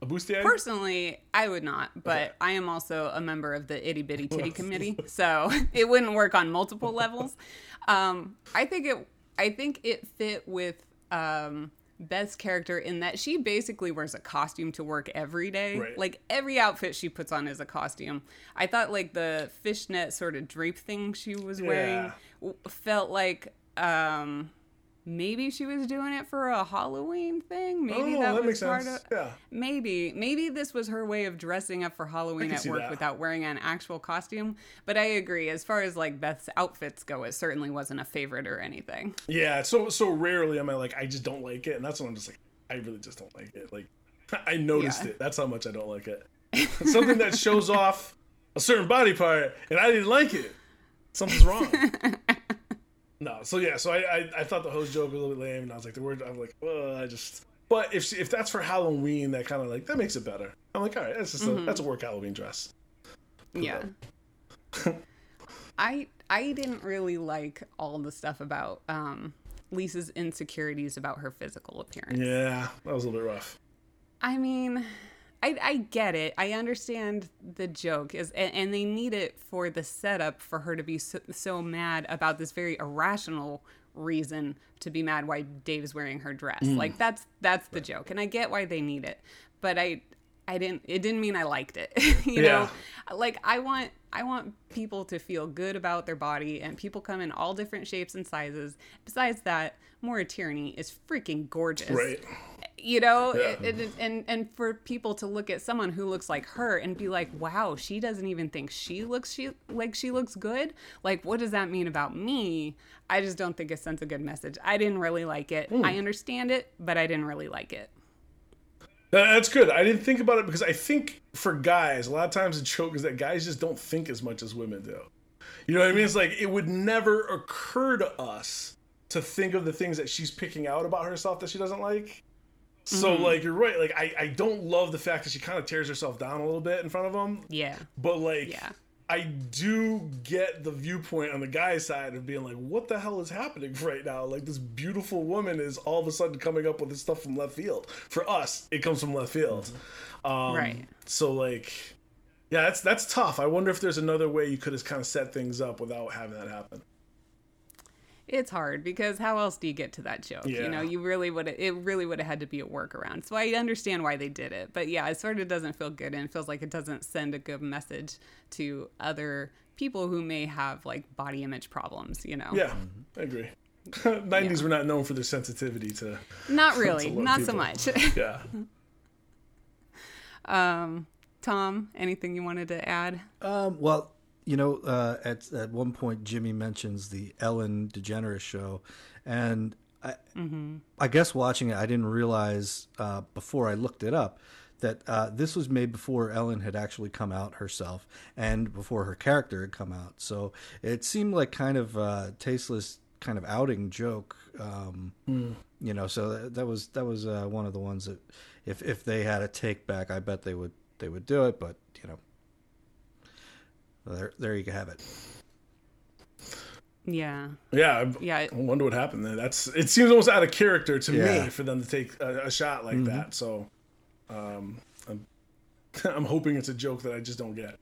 A bustier?
Personally, I would not, but I am also a member of the itty bitty titty committee, so it wouldn't work on multiple levels. Um, I think it, I think it fit with um, Beth's character in that she basically wears a costume to work every day.
Right.
Like every outfit she puts on is a costume. I thought like the fishnet sort of drape thing she was wearing
Yeah.
w- felt like. Um, Maybe she was doing it for a Halloween thing. Maybe
Oh,
that,
that
was
makes
part
sense.
of.
Yeah.
Maybe, maybe this was her way of dressing up for Halloween at work
that.
without wearing an actual costume. But I agree, as far as like Beth's outfits go, it certainly wasn't a favorite or anything.
Yeah, so so rarely am I like I just don't like it, and that's when I'm just like I really just don't like it. Like I noticed
Yeah.
it. That's how much I don't like it. Something that shows off a certain body part, and I didn't like it. Something's wrong. no, so yeah, so I, I I thought the hose joke was a little bit lame, and I was like the word I'm like, well, I just. But if she, if that's for Halloween, that kind of like that makes it better. I'm like, all right, that's just a, that's a work Halloween dress.
Yeah. I I didn't really like all the stuff about um, Lisa's insecurities about her physical appearance.
Yeah, that was a little bit rough.
I mean, I, I get it. I understand the joke is, and, and they need it for the setup for her to be so, so mad about this very irrational reason to be mad why Dave is wearing her dress. Mm. Like that's that's the joke, and I get why they need it, but I I didn't. It didn't mean I liked it. you know, like I want I want people to feel good about their body, and people come in all different shapes and sizes. Besides that, Maura Tierney is freaking gorgeous
Right.
You know
Yeah.
it- and and for people to look at someone who looks like her and be like wow she doesn't even think she looks she like she looks good like what does that mean about me i just don't think it sends a good message i didn't really like it
Hmm.
i understand it but i didn't really like it
That's good. I didn't think about it because I think for guys, a lot of times the joke is that guys just don't think as much as women do. You know what I mean? It's like it would never occur to us to think of the things that she's picking out about herself that she doesn't like. So like you're right. Like I, I don't love the fact that she kind of tears herself down a little bit in front of him.
yeah
But like
Yeah.
I do get the viewpoint on the guy's side of being like, what the hell is happening right now? Like this beautiful woman is all of a sudden coming up with this stuff from left field. For us, it comes from left field. Um,
Right.
So like, yeah, that's that's tough. I wonder if there's another way you could have kind of set things up without having that happen.
It's hard because how else do you get to that joke
Yeah.
you know you really would it really would have had to be a workaround so i understand why they did it but yeah it sort of doesn't feel good and feels like it doesn't send a good message to other people who may have like body image problems you know
Yeah, I agree. 90s were not known for their sensitivity to.
not really
a lot of
not so much
Yeah.
um tom anything you wanted to add
Um, well, you know, uh, at at one point Jimmy mentions the Ellen DeGeneres show, and I, I guess watching it, I didn't realize uh, before I looked it up that uh, this was made before Ellen had actually come out herself and before her character had come out. So it seemed like kind of a tasteless kind of outing joke. Um, You know, so that, that was that was uh, one of the ones that if if they had a take back, I bet they would they would do it. But you know, there, there you have it.
yeah
Yeah, I,
Yeah,
I wonder what happened there. That's it seems almost out of character to
Yeah.
me for them to take a, a shot like that. So, um, I'm I'm hoping it's a joke that I just don't get.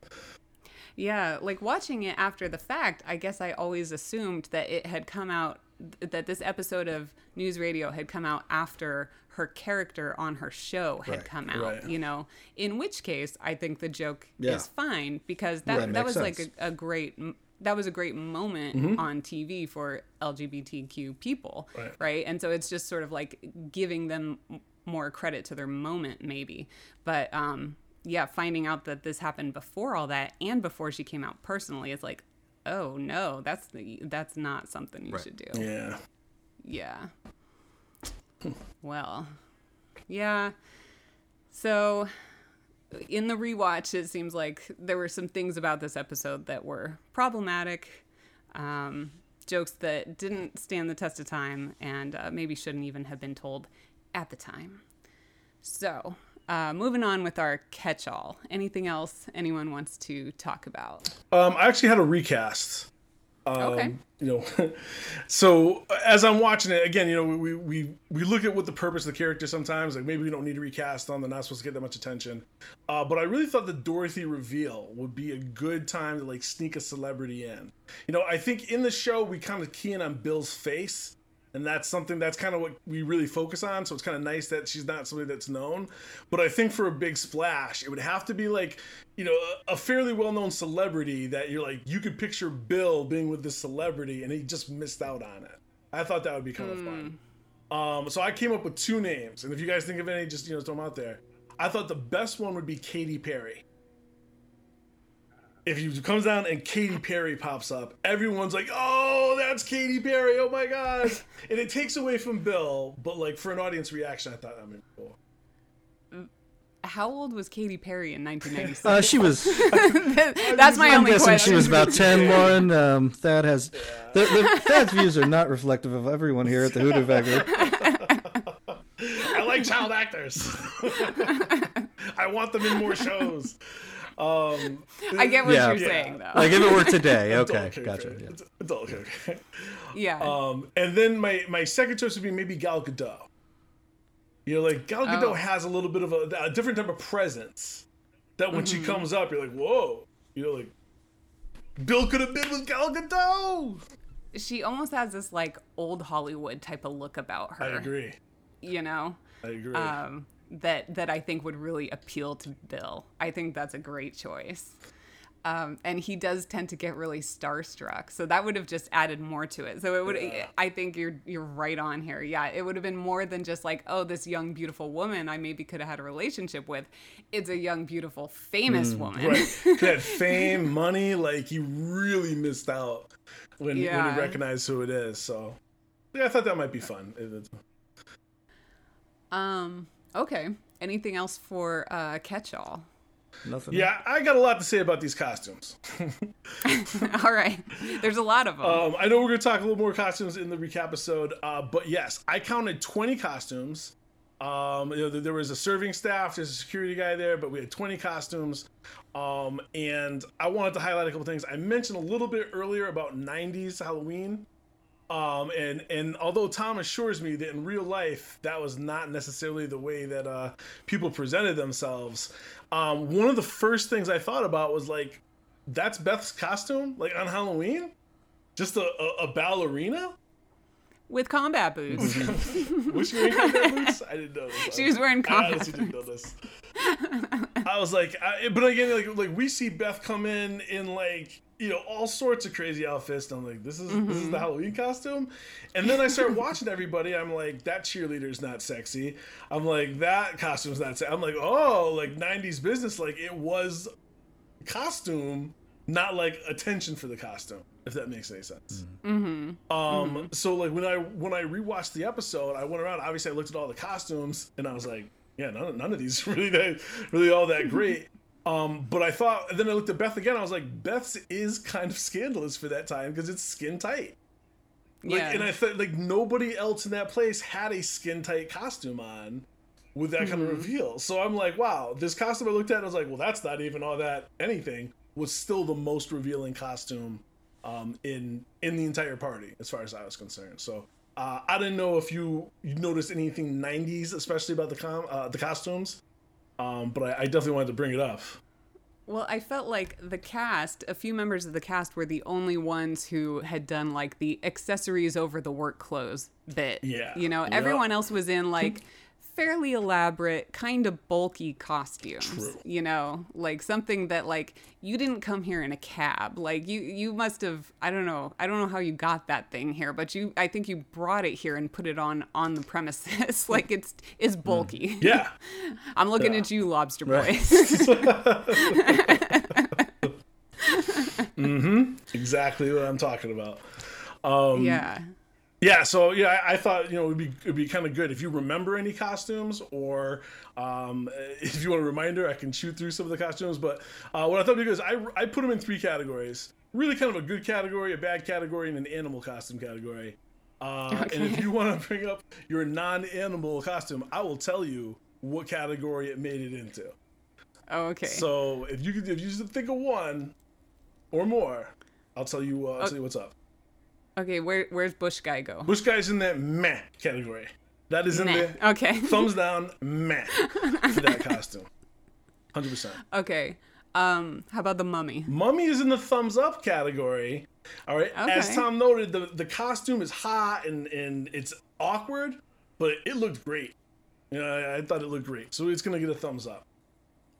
Yeah, like watching it after the fact, I guess I always assumed that it had come out that this episode of NewsRadio had come out after her character on her show had
Right,
come out.
right.
You know, in which case I think the joke
Yeah.
is fine because that
it
that was like a, a great. That was a great moment
Mm-hmm.
on TV for LGBTQ people,
Right.
right? And so it's just sort of like giving them more credit to their moment, maybe. But um, yeah, finding out that this happened before all that and before she came out personally, it's like, oh no, that's that's not something you
Right.
should do.
Yeah.
Yeah. well, yeah. So, in the rewatch, it seems like there were some things about this episode that were problematic, um, jokes that didn't stand the test of time, and uh, maybe shouldn't even have been told at the time. So, uh, moving on with our catch all. Anything else anyone wants to talk about?
Um, I actually had a recast. Um,
Okay.
You know, so as I'm watching it again, you know, we, we we look at what the purpose of the character sometimes. Like maybe we don't need to recast them; they're not supposed to get that much attention. Uh, but I really thought the Dorothy reveal would be a good time to like sneak a celebrity in. You know, I think in the show we kind of key in on Bill's face. And that's something that's kind of what we really focus on. So it's kind of nice that she's not somebody that's known. But I think for a big splash, it would have to be like, you know, a, fairly well known celebrity that you're like, you could picture Bill being with this celebrity and he just missed out on it. I thought that would be kind of fun. Um, so I came up with two names. And if you guys think of any, just, you know, throw them out there. I thought the best one would be Katy Perry. If he comes down and Katy Perry pops up, everyone's like, "Oh, that's Katy Perry! Oh my god!" and it takes away from Bill, but like for an audience reaction, I thought that would be cool.
How old was Katy Perry in 1996?
Uh, she was.
That's my
I'm
only
guessing
question.
she was about ten. Lauren, um, Thad has. The, the, Thad's views are not reflective of everyone here at the Hoodoo Factory.
I like child actors. I want them in more shows. Um,
I get what
Yeah.
you're
Yeah.
saying, though.
Like if it were today,
adult
okay,
character.
gotcha. Yeah.
It's adult character.
yeah.
Um, and then my my second choice would be maybe Gal Gadot. You know, like Gal Gadot
Oh.
has a little bit of a, a different type of presence. That when
Mm-hmm.
she comes up, you're like, whoa. You know, like Bill could have been with Gal Gadot.
she almost has this like old Hollywood type of look about her.
I agree.
You know,
I agree.
um, that that I think would really appeal to Bill. I think that's a great choice. Um, and he does tend to get really starstruck, so that would have just added more to it. So it would.
Yeah.
I think you're you're right on here. Yeah, it would have been more than just like, oh, this young beautiful woman I maybe could have had a relationship with. It's a young beautiful famous woman.
right. that fame, money, like you really missed out when, when
Yeah.
you recognize who it is. So yeah, I thought that might be fun.
Um. Okay. Anything else for uh, catch all?
Nothing.
Yeah, I got a lot to say about these costumes.
all right. There's a lot of them.
Um, I know we're going to talk a little more costumes in the recap episode, uh, but yes, I counted 20 costumes. Um, you know, there- there was a serving staff, there's a security guy there, but we had 20 costumes. Um, and I wanted to highlight a couple things. I mentioned a little bit earlier about 90s Halloween. Um, and and although Tom assures me that in real life that was not necessarily the way that uh, people presented themselves, um, one of the first things I thought about was like, that's Beth's costume, like on Halloween, just a, a, a ballerina.
with combat boots.
Was she wearing combat boots? I didn't know. This.
She was wearing
I
combat
honestly didn't know this. I was like, I, but again, like like we see Beth come in in like you know all sorts of crazy outfits. And I'm like, this is this is the mm-hmm. Halloween costume. And then I start watching everybody. I'm like, that cheerleader's not sexy. I'm like, that costume's not. sexy. I'm like, oh, like '90s business. Like it was costume, not like attention for the costume. If that makes any sense. Mm-hmm. Mm-hmm. Um, so like when I when I rewatched the episode, I went around. Obviously, I looked at all the costumes, and I was like, yeah, none, none of these really that really all that great. Um, but I thought, then I looked at Beth again. I was like, Beth's is kind of scandalous for that time because it's skin tight. Like,
yeah.
and I thought like nobody else in that place had a skin tight costume on with that kind of reveal. So I'm like, wow, this costume I looked at, I was like, well, that's not even all that anything. Was still the most revealing costume um, in in the entire party, as far as I was concerned. So uh, I didn't know if you you noticed anything '90s, especially about the com uh, the costumes. Um, but I, I definitely wanted to bring it up.
Well, I felt like the cast, a few members of the cast were the only ones who had done like the accessories over the work clothes bit.
Yeah.
You know,
Yep.
everyone else was in like fairly elaborate, kind of bulky costumes.
True.
You know, like something that like you didn't come here in a cab. Like you you must have I don't know. I don't know how you got that thing here, but you I think you brought it here and put it on on the premises. like it's it's bulky.
Yeah.
I'm looking
Yeah.
at you, Lobster Boy.
Right. exactly what I'm talking about. Um,
yeah.
Yeah, so yeah, I, I thought you know it'd be it'd be kind of good if you remember any costumes or um, if you want a reminder, I can shoot through some of the costumes. But uh, what I thought would be good is I I put them in three categories. Really, kind of a good category, a bad category, and an animal costume category. Uh, And if you want to bring up your non-animal costume, I will tell you what category it made it into.
Oh, okay.
So if you could, if you just think of one or more, I'll tell you. Uh, I'll tell you what's up.
Okay, where where's Bush guy go?
Which guy's in that meh category? That is in
Meh.
the
Okay.
thumbs down meh for that costume. Hundred percent.
okay. Um, how about the mummy?
Mummy is in the thumbs up category. All right.
Okay.
As Tom noted, the, the costume is hot and, and it's awkward, but it looked great. You know, I, I thought it looked great. So it's gonna get a thumbs up.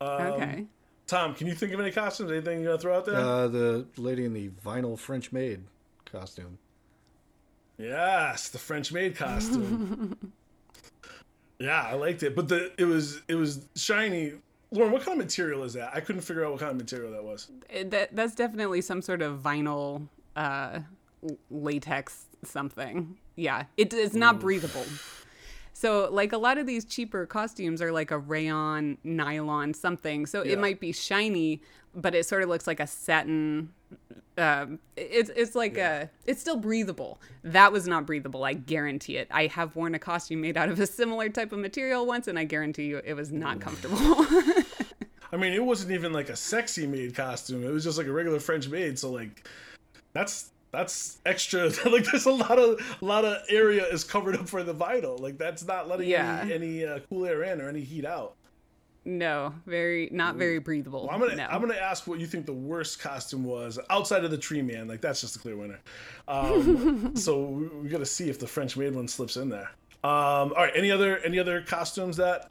Um,
Okay.
Tom, can you think of any costumes? Anything you want to throw out there?
Uh, the lady in the vinyl French maid costume.
Yes, the French maid costume. yeah, I liked it, but the it was it was shiny. Lauren, what kind of material is that? I couldn't figure out what kind of material that was.
That that's definitely some sort of vinyl uh latex something. Yeah. It, it's not breathable. So like a lot of these cheaper costumes are like a rayon, nylon something. So
Yeah.
it might be shiny, but it sort of looks like a satin um it's it's like a it's still breathable that was not breathable i guarantee it i have worn a costume made out of a similar type of material once and i guarantee you it was not comfortable
I mean, it wasn't even like a sexy maid costume. It was just like a regular French maid. So like, that's that's extra. like, there's a lot of a lot of area is covered up for the vital. Like, that's not letting
Yeah.
any, any uh, cool air in or any heat out.
No very not very breathable
Well, I'm gonna
no.
I'm gonna ask what you think the worst costume was outside of the tree man. Like that's just a clear winner. Um, so we, we got to see if the French maid one slips in there. Um, all right. Any other any other costumes that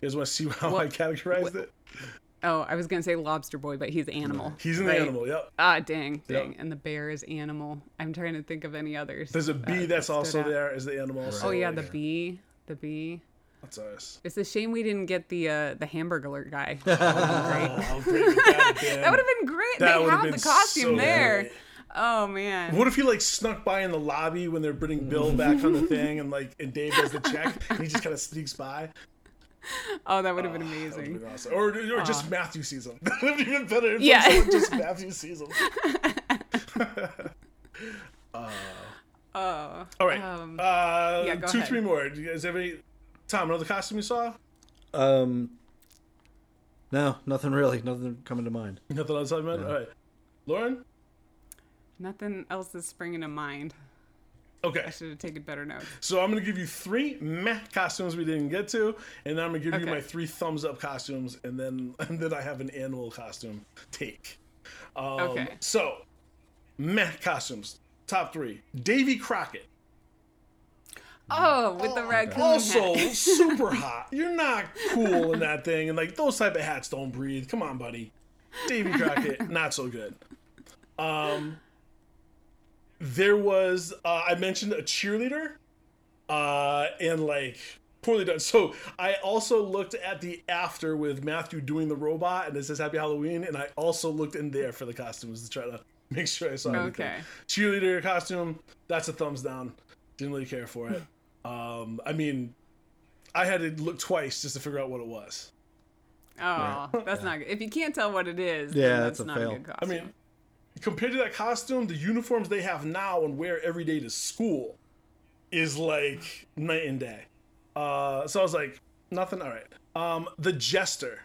you guys want to see how I categorized it?
Oh, I was gonna say lobster boy, but he's animal.
He's an
right?
animal. Yep.
Ah, dang,
Yep.
dang. And the bear is animal. I'm trying to think of any others.
There's a bee
that
that's also
out.
there as the animal. so,
Oh yeah, the bee. The bee.
That's ours.
It's a shame we didn't get the uh, the hamburger guy.
Oh, how great would that have been?
that would have been great.
That
they
would've been
the costume
so
there.
great.
Oh man.
What if he like snuck by in the lobby when they're bringing Bill back on the thing, and like and Dave does the check, and he just kind of sneaks by?
Oh, that would have been
That would've
amazing.
been awesome. Or, or just Matthew sees him. that would be even better. If
Yeah.
just Matthew sees him.
Oh. Oh.
All right.
Um,
uh,
yeah, go
two,
ahead.
three more. Do you guys have any? Tom, another costume you saw?
Um, no, nothing really. Nothing coming to mind.
Nothing else I meant. All right, Lauren.
Nothing else is springing to mind.
Okay,
I should have taken better notes.
so I'm gonna give you three meh costumes we didn't get to, and then I'm gonna give you my three thumbs up costumes, and then and then I have an animal costume take. Um,
Okay.
So, meh costumes. Top three. Davy Crockett.
Oh, with the raccoon
Also super hot. You're not cool in that thing, and like those type of hats don't breathe. Come on, buddy. Davy Crockett, not so good. Um, there was uh, I mentioned a cheerleader, uh, and like poorly done. So I also looked at the after with Matthew doing the robot, and it says Happy Halloween, and I also looked in there for the costumes to try to make sure I saw everything.
Okay.
Cheerleader costume, that's a thumbs down. Didn't really care for it. Um, I mean, I had to look twice just to figure out what it was.
Oh, that's not good. If you can't tell what it is,
Yeah,
then
that's
that's
a
not
fail.
a good
I mean, compared to that costume, the uniforms they have now and wear every day to school is like night and day. Uh, so I was like, nothing. All right. Um, the jester,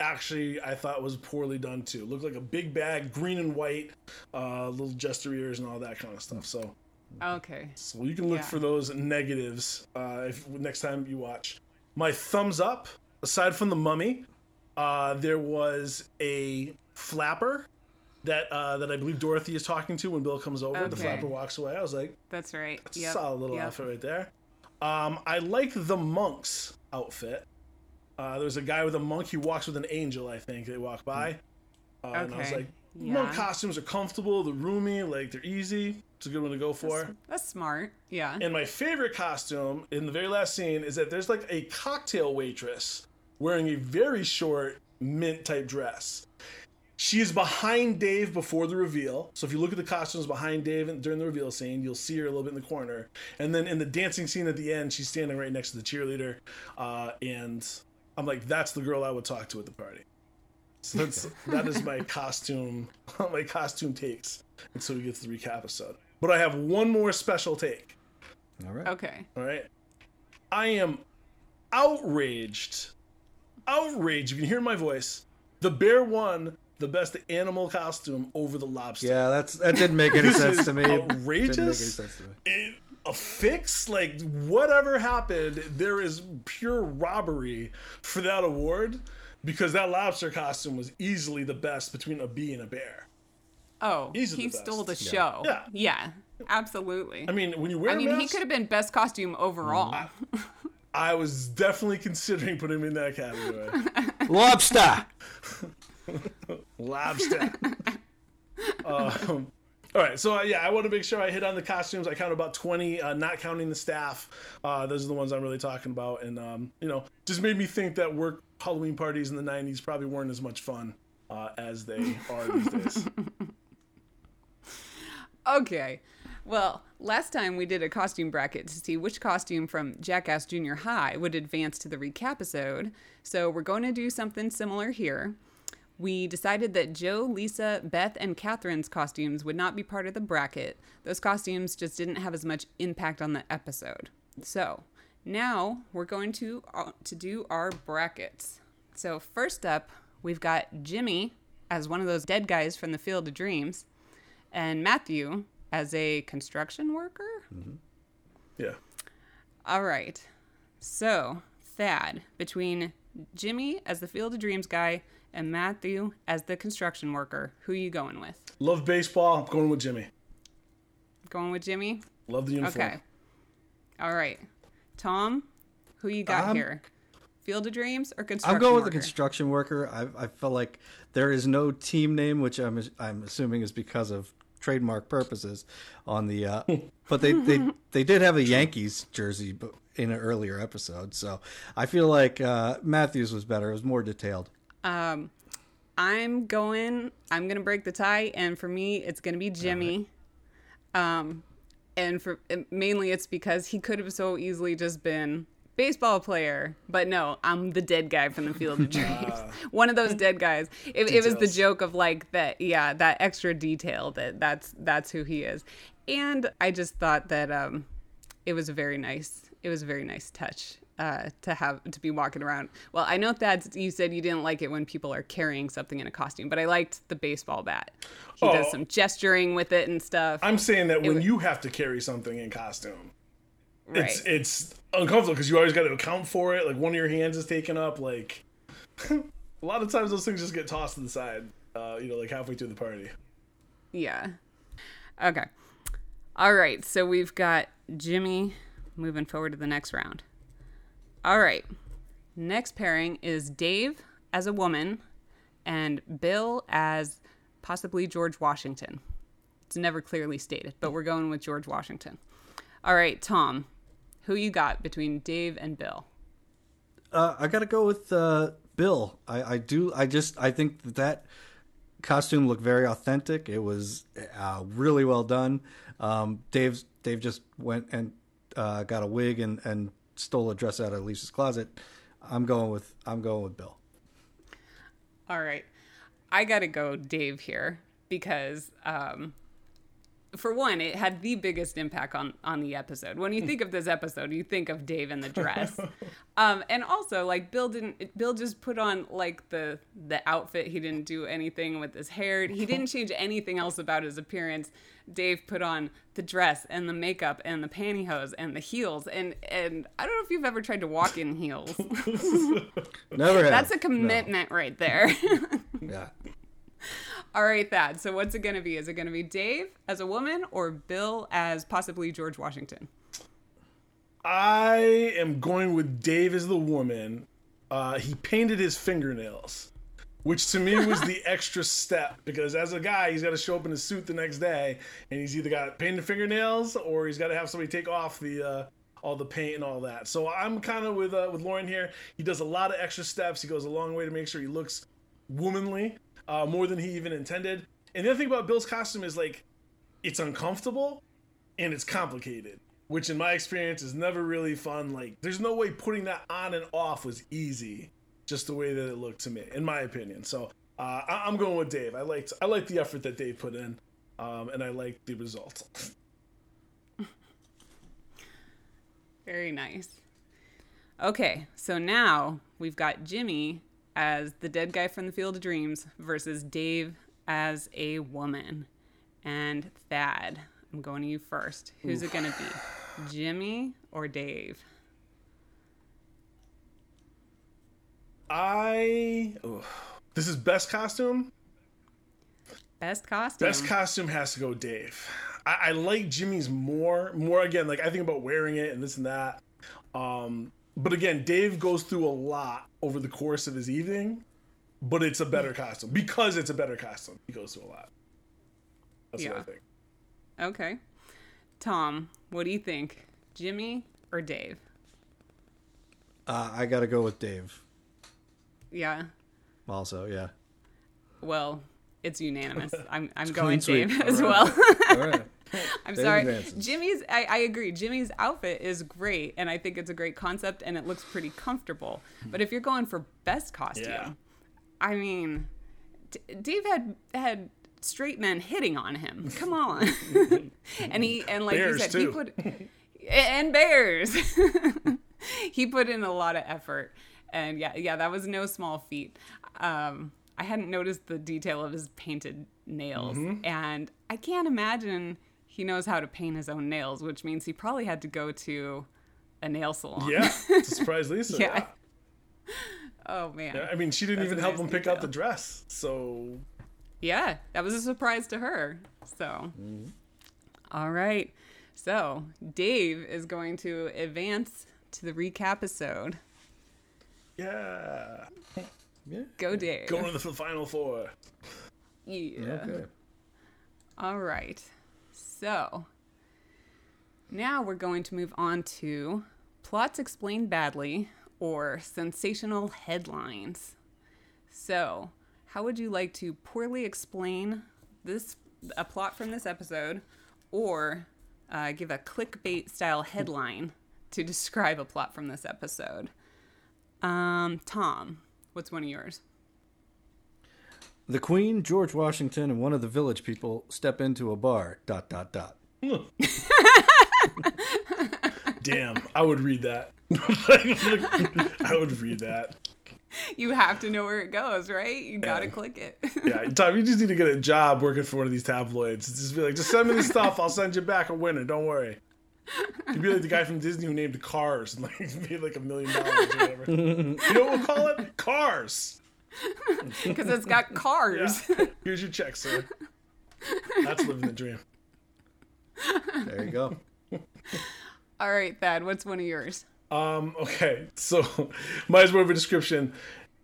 actually, I thought was poorly done too. Looked like a big bag, green and white, uh, little jester ears and all that kind of stuff. So,
okay.
so you can look
Yeah.
for those negatives uh, if next time you watch. My thumbs up, aside from the mummy, Uh, there was a flapper that uh, that I believe Dorothy is talking to when Bill comes over. The flapper walks away. I was like,
That's right.
a
Yep.
solid little
yep.
outfit right there. Um, I like the monk's outfit. Uh, there's a guy with a monk. He walks with an angel. I think they walk by. Uh, And I was
Okay. Yeah.
costumes are comfortable. They're roomy. Like they're easy. It's a good one to go for.
That's, that's smart. Yeah.
And my favorite costume in the very last scene is that there's like a cocktail waitress wearing a very short mint type dress. She is behind Dave before the reveal. So if you look at the costumes behind Dave during the reveal scene, you'll see her a little bit in the corner. And then in the dancing scene at the end, she's standing right next to the cheerleader. Uh, and I'm like, that's the girl I would talk to at the party. So that's, that is my costume, my costume takes until we get to the recap episode. But I have one more special take.
All right.
okay.
All right. I am outraged. Outraged. You can hear my voice. The bear won the best animal costume over the lobster.
Yeah, that's that didn't make any sense to me. Didn't make any
outrageous.
sense to me.
It- a fix? Like, whatever happened, there is pure robbery for that award because that lobster costume was easily the best between a bee and a bear.
Oh,
He's
he
the
stole the show.
Yeah.
Yeah. Absolutely.
I mean, when you wear
I
a
mean, he could have been best costume overall.
I was definitely considering putting him in that category.
Lobster.
lobster. um, all right, so uh, yeah, I want to make sure I hit on the costumes. I count about twenty, uh, not counting the staff. Uh, those are the ones I'm really talking about, and um, you know, just made me think that work Halloween parties in the '90s probably weren't as much fun uh, as they are these days.
Okay. Well, last time we did a costume bracket to see which costume from Jackass Junior High would advance to the recap episode. So we're going to do something similar here. We decided that Joe, Lisa, Beth, and Catherine's costumes would not be part of the bracket. Those costumes just didn't have as much impact on the episode. So now we're going to uh, to do our brackets. So first up, we've got Jimmy as one of those dead guys from the Field of Dreams and Matthew as a construction worker.
Yeah,
All right. So, Thad, between Jimmy as the Field of Dreams guy and Matthew as the construction worker, who are you going with?
love baseball. I'm going with Jimmy.
Going with Jimmy?
Love the uniform.
Okay. All right. Tom, who you got
Um,
here? Field of Dreams or construction
I'm going with the construction worker. I, I feel like there is no team name, which I'm I'm assuming is because of trademark purposes on the. Uh, but they, they they did have a Yankees jersey in an earlier episode, so I feel like uh, Matthews was better. It was more detailed.
Um, I'm going. I'm gonna break the tie, and for me, it's gonna be Jimmy. Um, and for mainly, it's because he could have so easily just been baseball player, but no, I'm the dead guy from the Field of Dreams. One of those dead guys. It, it was the joke of like that. Yeah, that extra detail that that's that's who he is. And I just thought that um, it was a very nice. It was a very nice touch uh, to have to be walking around. Well, I know that you said you didn't like it when people are carrying something in a costume, but I liked the baseball bat. He does
Oh.
some gesturing with it and stuff.
I'm saying that when
wa-
you have to carry something in costume,
right.
it's it's uncomfortable because you always got to account for it. Like one of your hands is taken up. Like a lot of times those things just get tossed to the side. Uh, you know, like halfway through the party.
Yeah. Okay. All right. So we've got Jimmy moving forward to the next round. All right. Next pairing is Dave as a woman and Bill as possibly George Washington. It's never clearly stated, but we're going with George Washington. All right, Tom, who you got between Dave and Bill?
Uh, I got to go with uh, Bill. I, I do. I just I think that, that costume looked very authentic. It was uh, really well done. Um, Dave's Dave just went and uh, got a wig and, and stole a dress out of Lisa's closet. I'm going with I'm going with Bill.
All right. I got to go Dave here because um, for one, it had the biggest impact on on the episode. When you think of this episode, you think of Dave in the dress, um, and also like Bill didn't. Bill just put on like the the outfit. He didn't do anything with his hair. He didn't change anything else about his appearance. Dave put on the dress and the makeup and the pantyhose and the heels and and I don't know if you've ever tried to walk in heels.
Never have.
That's a commitment right there.
Yeah.
All right, Thad. So what's it going to be? Is it going to be Dave as a woman or Bill as possibly George Washington?
I am going with Dave as the woman. Uh, he painted his fingernails, which to me was the extra step because as a guy, he's got to show up in his suit the next day, and he's either got painted fingernails or he's got to have somebody take off the uh, all the paint and all that. So I'm kind of with uh, with Lauren here. He does a lot of extra steps. He goes a long way to make sure he looks womanly, uh, more than he even intended. And the other thing about Bill's costume is like, it's uncomfortable and it's complicated, which in my experience is never really fun. Like, there's no way putting that on and off was easy, just the way that it looked to me, in my opinion. So uh, I- I'm going with Dave. I liked I liked the effort that Dave put in, um, and I liked the result.
Very nice. Okay, so now we've got Jimmy as the dead guy from the Field of Dreams versus Dave as a woman. And Thad, I'm going to you first. Who's it going to be? Jimmy or Dave?
I oh, this is best costume.
Best costume.
Best costume has to go Dave. I, I like Jimmy's more. More again, like I think about wearing it and this and that. Um, but again, Dave goes through a lot over the course of his evening. But it's a better costume because it's a better costume. He goes through a lot. That's what I
Yeah.
think.
Okay. Tom, what do you think? Jimmy or Dave?
Uh, I got to go with Dave.
Yeah.
Also, yeah.
Well, it's unanimous. I'm I'm going
sweep.
Dave as
All
well.
Right.
I'm sorry.
advances.
Jimmy's I, I agree. Jimmy's outfit is great and I think it's a great concept and it looks pretty comfortable. But if you're going for best costume,
Yeah.
I mean D- Dave had had straight men hitting on him. Come on. and he and like
Bears,
you said, he put and bears. he put in a lot of effort. And yeah, yeah, that was no small feat. Um, I hadn't noticed the detail of his painted nails,
Mm-hmm.
and I can't imagine he knows how to paint his own nails, which means he probably had to go to a nail salon.
Yeah, to surprise Lisa.
Yeah.
yeah.
Oh man.
Yeah, I mean, she didn't
That's
even help
nice
him pick out the dress. So
Yeah, that was a surprise to her. So, all right. So, Dave is going to advance to the recap episode.
yeah,
Yeah.
Go, Dave.
going to the final four.
Yeah.
Okay.
All right. So, now we're going to move on to plots explained badly or sensational headlines. So, how would you like to poorly explain this a plot from this episode or uh, give a clickbait style headline to describe a plot from this episode? Um, Tom, what's one of yours?
The Queen, George Washington, and one of the village people step into a bar. Dot dot dot.
Damn, I would read that. I would read that.
You have to know where it goes, right? You got to
Yeah.
click it.
Yeah, Tom, you just need to get a job working for one of these tabloids. Just be like, just send me the stuff. I'll send you back a winner. Don't worry. You'd be like the guy from Disney who named Cars and like made like a million dollars or whatever. You know what we'll call it? Cars.
because it's got cars.
Yeah. Here's your check, sir. That's living the dream.
There you go.
All right, Thad, what's one of yours?
Um, okay, so might as well have a description.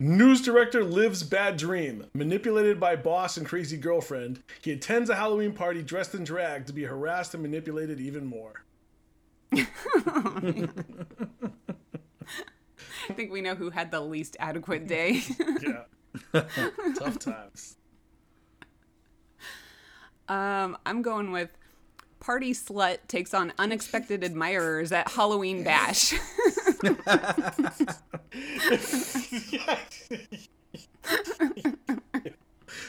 News director lives bad dream. Manipulated by boss and crazy girlfriend, he attends a Halloween party dressed in drag to be harassed and manipulated even more.
I think we know who had the least adequate day.
Yeah. Tough times.
um, I'm going with party slut takes on unexpected admirers at Halloween bash.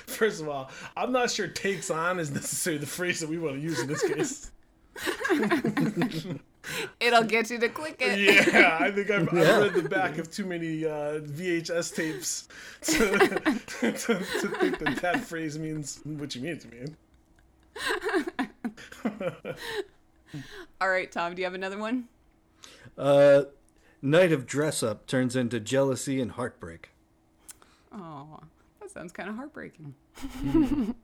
First of all, I'm not sure "takes on" is necessarily the phrase that we want to use in this case.
It'll get you to click it.
Yeah, I think I've,
Yeah.
I've read the back of too many uh, VHS tapes to, to, to think that that phrase means what you mean it to mean.
All right, Tom, do you have another one?
Uh, night of dress up turns into jealousy and heartbreak.
Oh, that sounds kind of heartbreaking.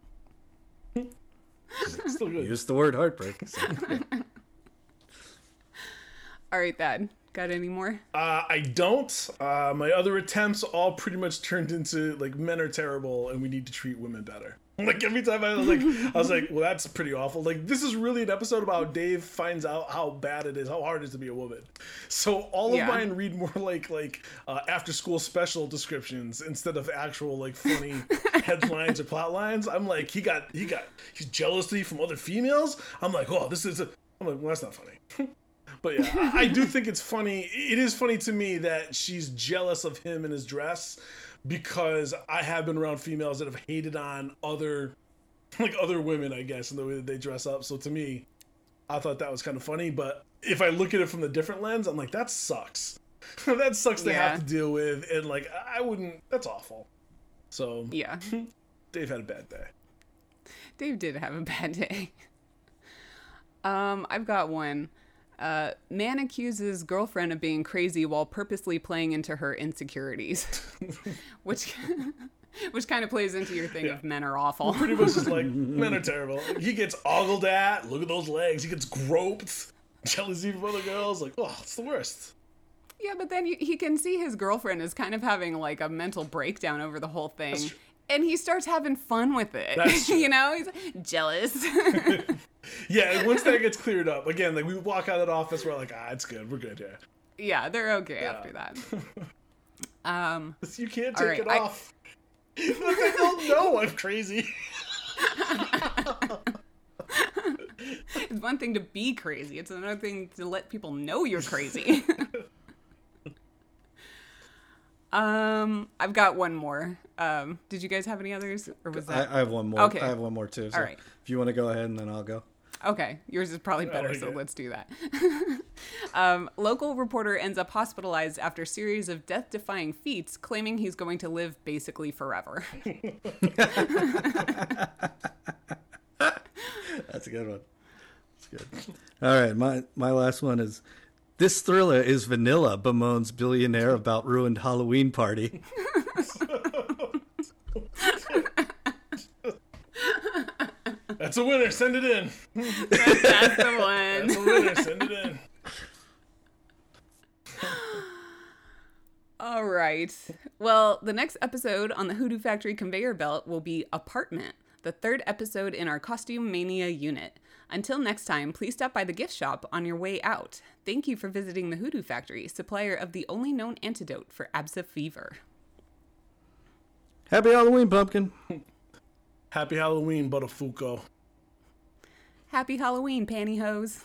Still good.
Use the word heartbreak. so, yeah.
All right, Thad, got any more?
Uh, I don't. Uh, my other attempts all pretty much turned into like men are terrible and we need to treat women better. Like every time I was like, I was like, well, that's pretty awful. Like this is really an episode about Dave finds out how bad it is, how hard it is to be a woman. So all of mine read more like like uh, after school special descriptions instead of actual like funny headlines or plot lines. I'm like, he got he got he's jealousy from other females. I'm like, oh, this is. A, I'm like, well, that's not funny. But yeah, I, do think it's funny. It is funny to me that she's jealous of him and his dress because I have been around females that have hated on other, like other women, I guess, in the way that they dress up. So to me, I thought that was kind of funny. But if I look at it from the different lens, I'm like, that sucks. that sucks to have to deal with, and like I wouldn't. That's awful. So
Yeah,
Dave had a bad day.
Dave did have a bad day. Um, I've got one. Uh, man accuses girlfriend of being crazy while purposely playing into her insecurities, which which kind of plays into your thing of men are awful.
Pretty much just like men are terrible. He gets ogled at. Look at those legs. He gets groped. Jealousy from other girls. Like, oh, it's the worst.
Yeah, but then he, he can see his girlfriend is kind of having like a mental breakdown over the whole thing. And he starts having fun with it. You know, he's like, jealous.
Yeah, and once that gets cleared up, again, like we walk out of that office, we're like, ah, it's good. We're good here.
yeah, they're okay after that. Um,
You can't take
right,
it
I-
off. I don't know. I'm crazy.
it's one thing to be crazy, it's another thing to let people know you're crazy. Um, I've got one more. Um, did you guys have any others, or was
I,
that
I have one more.
Okay.
I have one more too. So
All right.
If you want to go ahead and then I'll go.
Okay, yours is probably better,
like
so
it.
let's do that. um, local reporter ends up hospitalized after series of death-defying feats, claiming he's going to live basically forever.
That's a good one. That's good. All right, my my last one is this thriller is vanilla bemoans billionaire about ruined Halloween party.
That's a winner. Send it in.
That's the one.
That's a winner. Send it in.
All right. Well, the next episode on the Hoodoo Factory conveyor belt will be Apartment, the third episode in our Costume Mania unit. Until next time, please stop by the gift shop on your way out. Thank you for visiting the Hoodoo Factory, supplier of the only known antidote for ABSA fever.
Happy Halloween, pumpkin.
Happy Halloween, Buttafuoco.
Happy Halloween, pantyhose.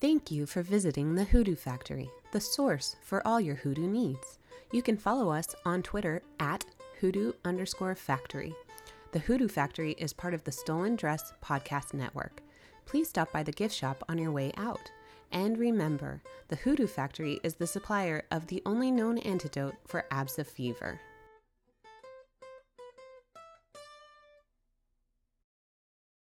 Thank you for visiting the Hoodoo Factory, the source for all your hoodoo needs. You can follow us on Twitter at hoodoo underscore factory. The Hoodoo Factory is part of the Stolen Dress Podcast Network. Please stop by the gift shop on your way out. And remember, the Hoodoo Factory is the supplier of the only known antidote for ABSA fever.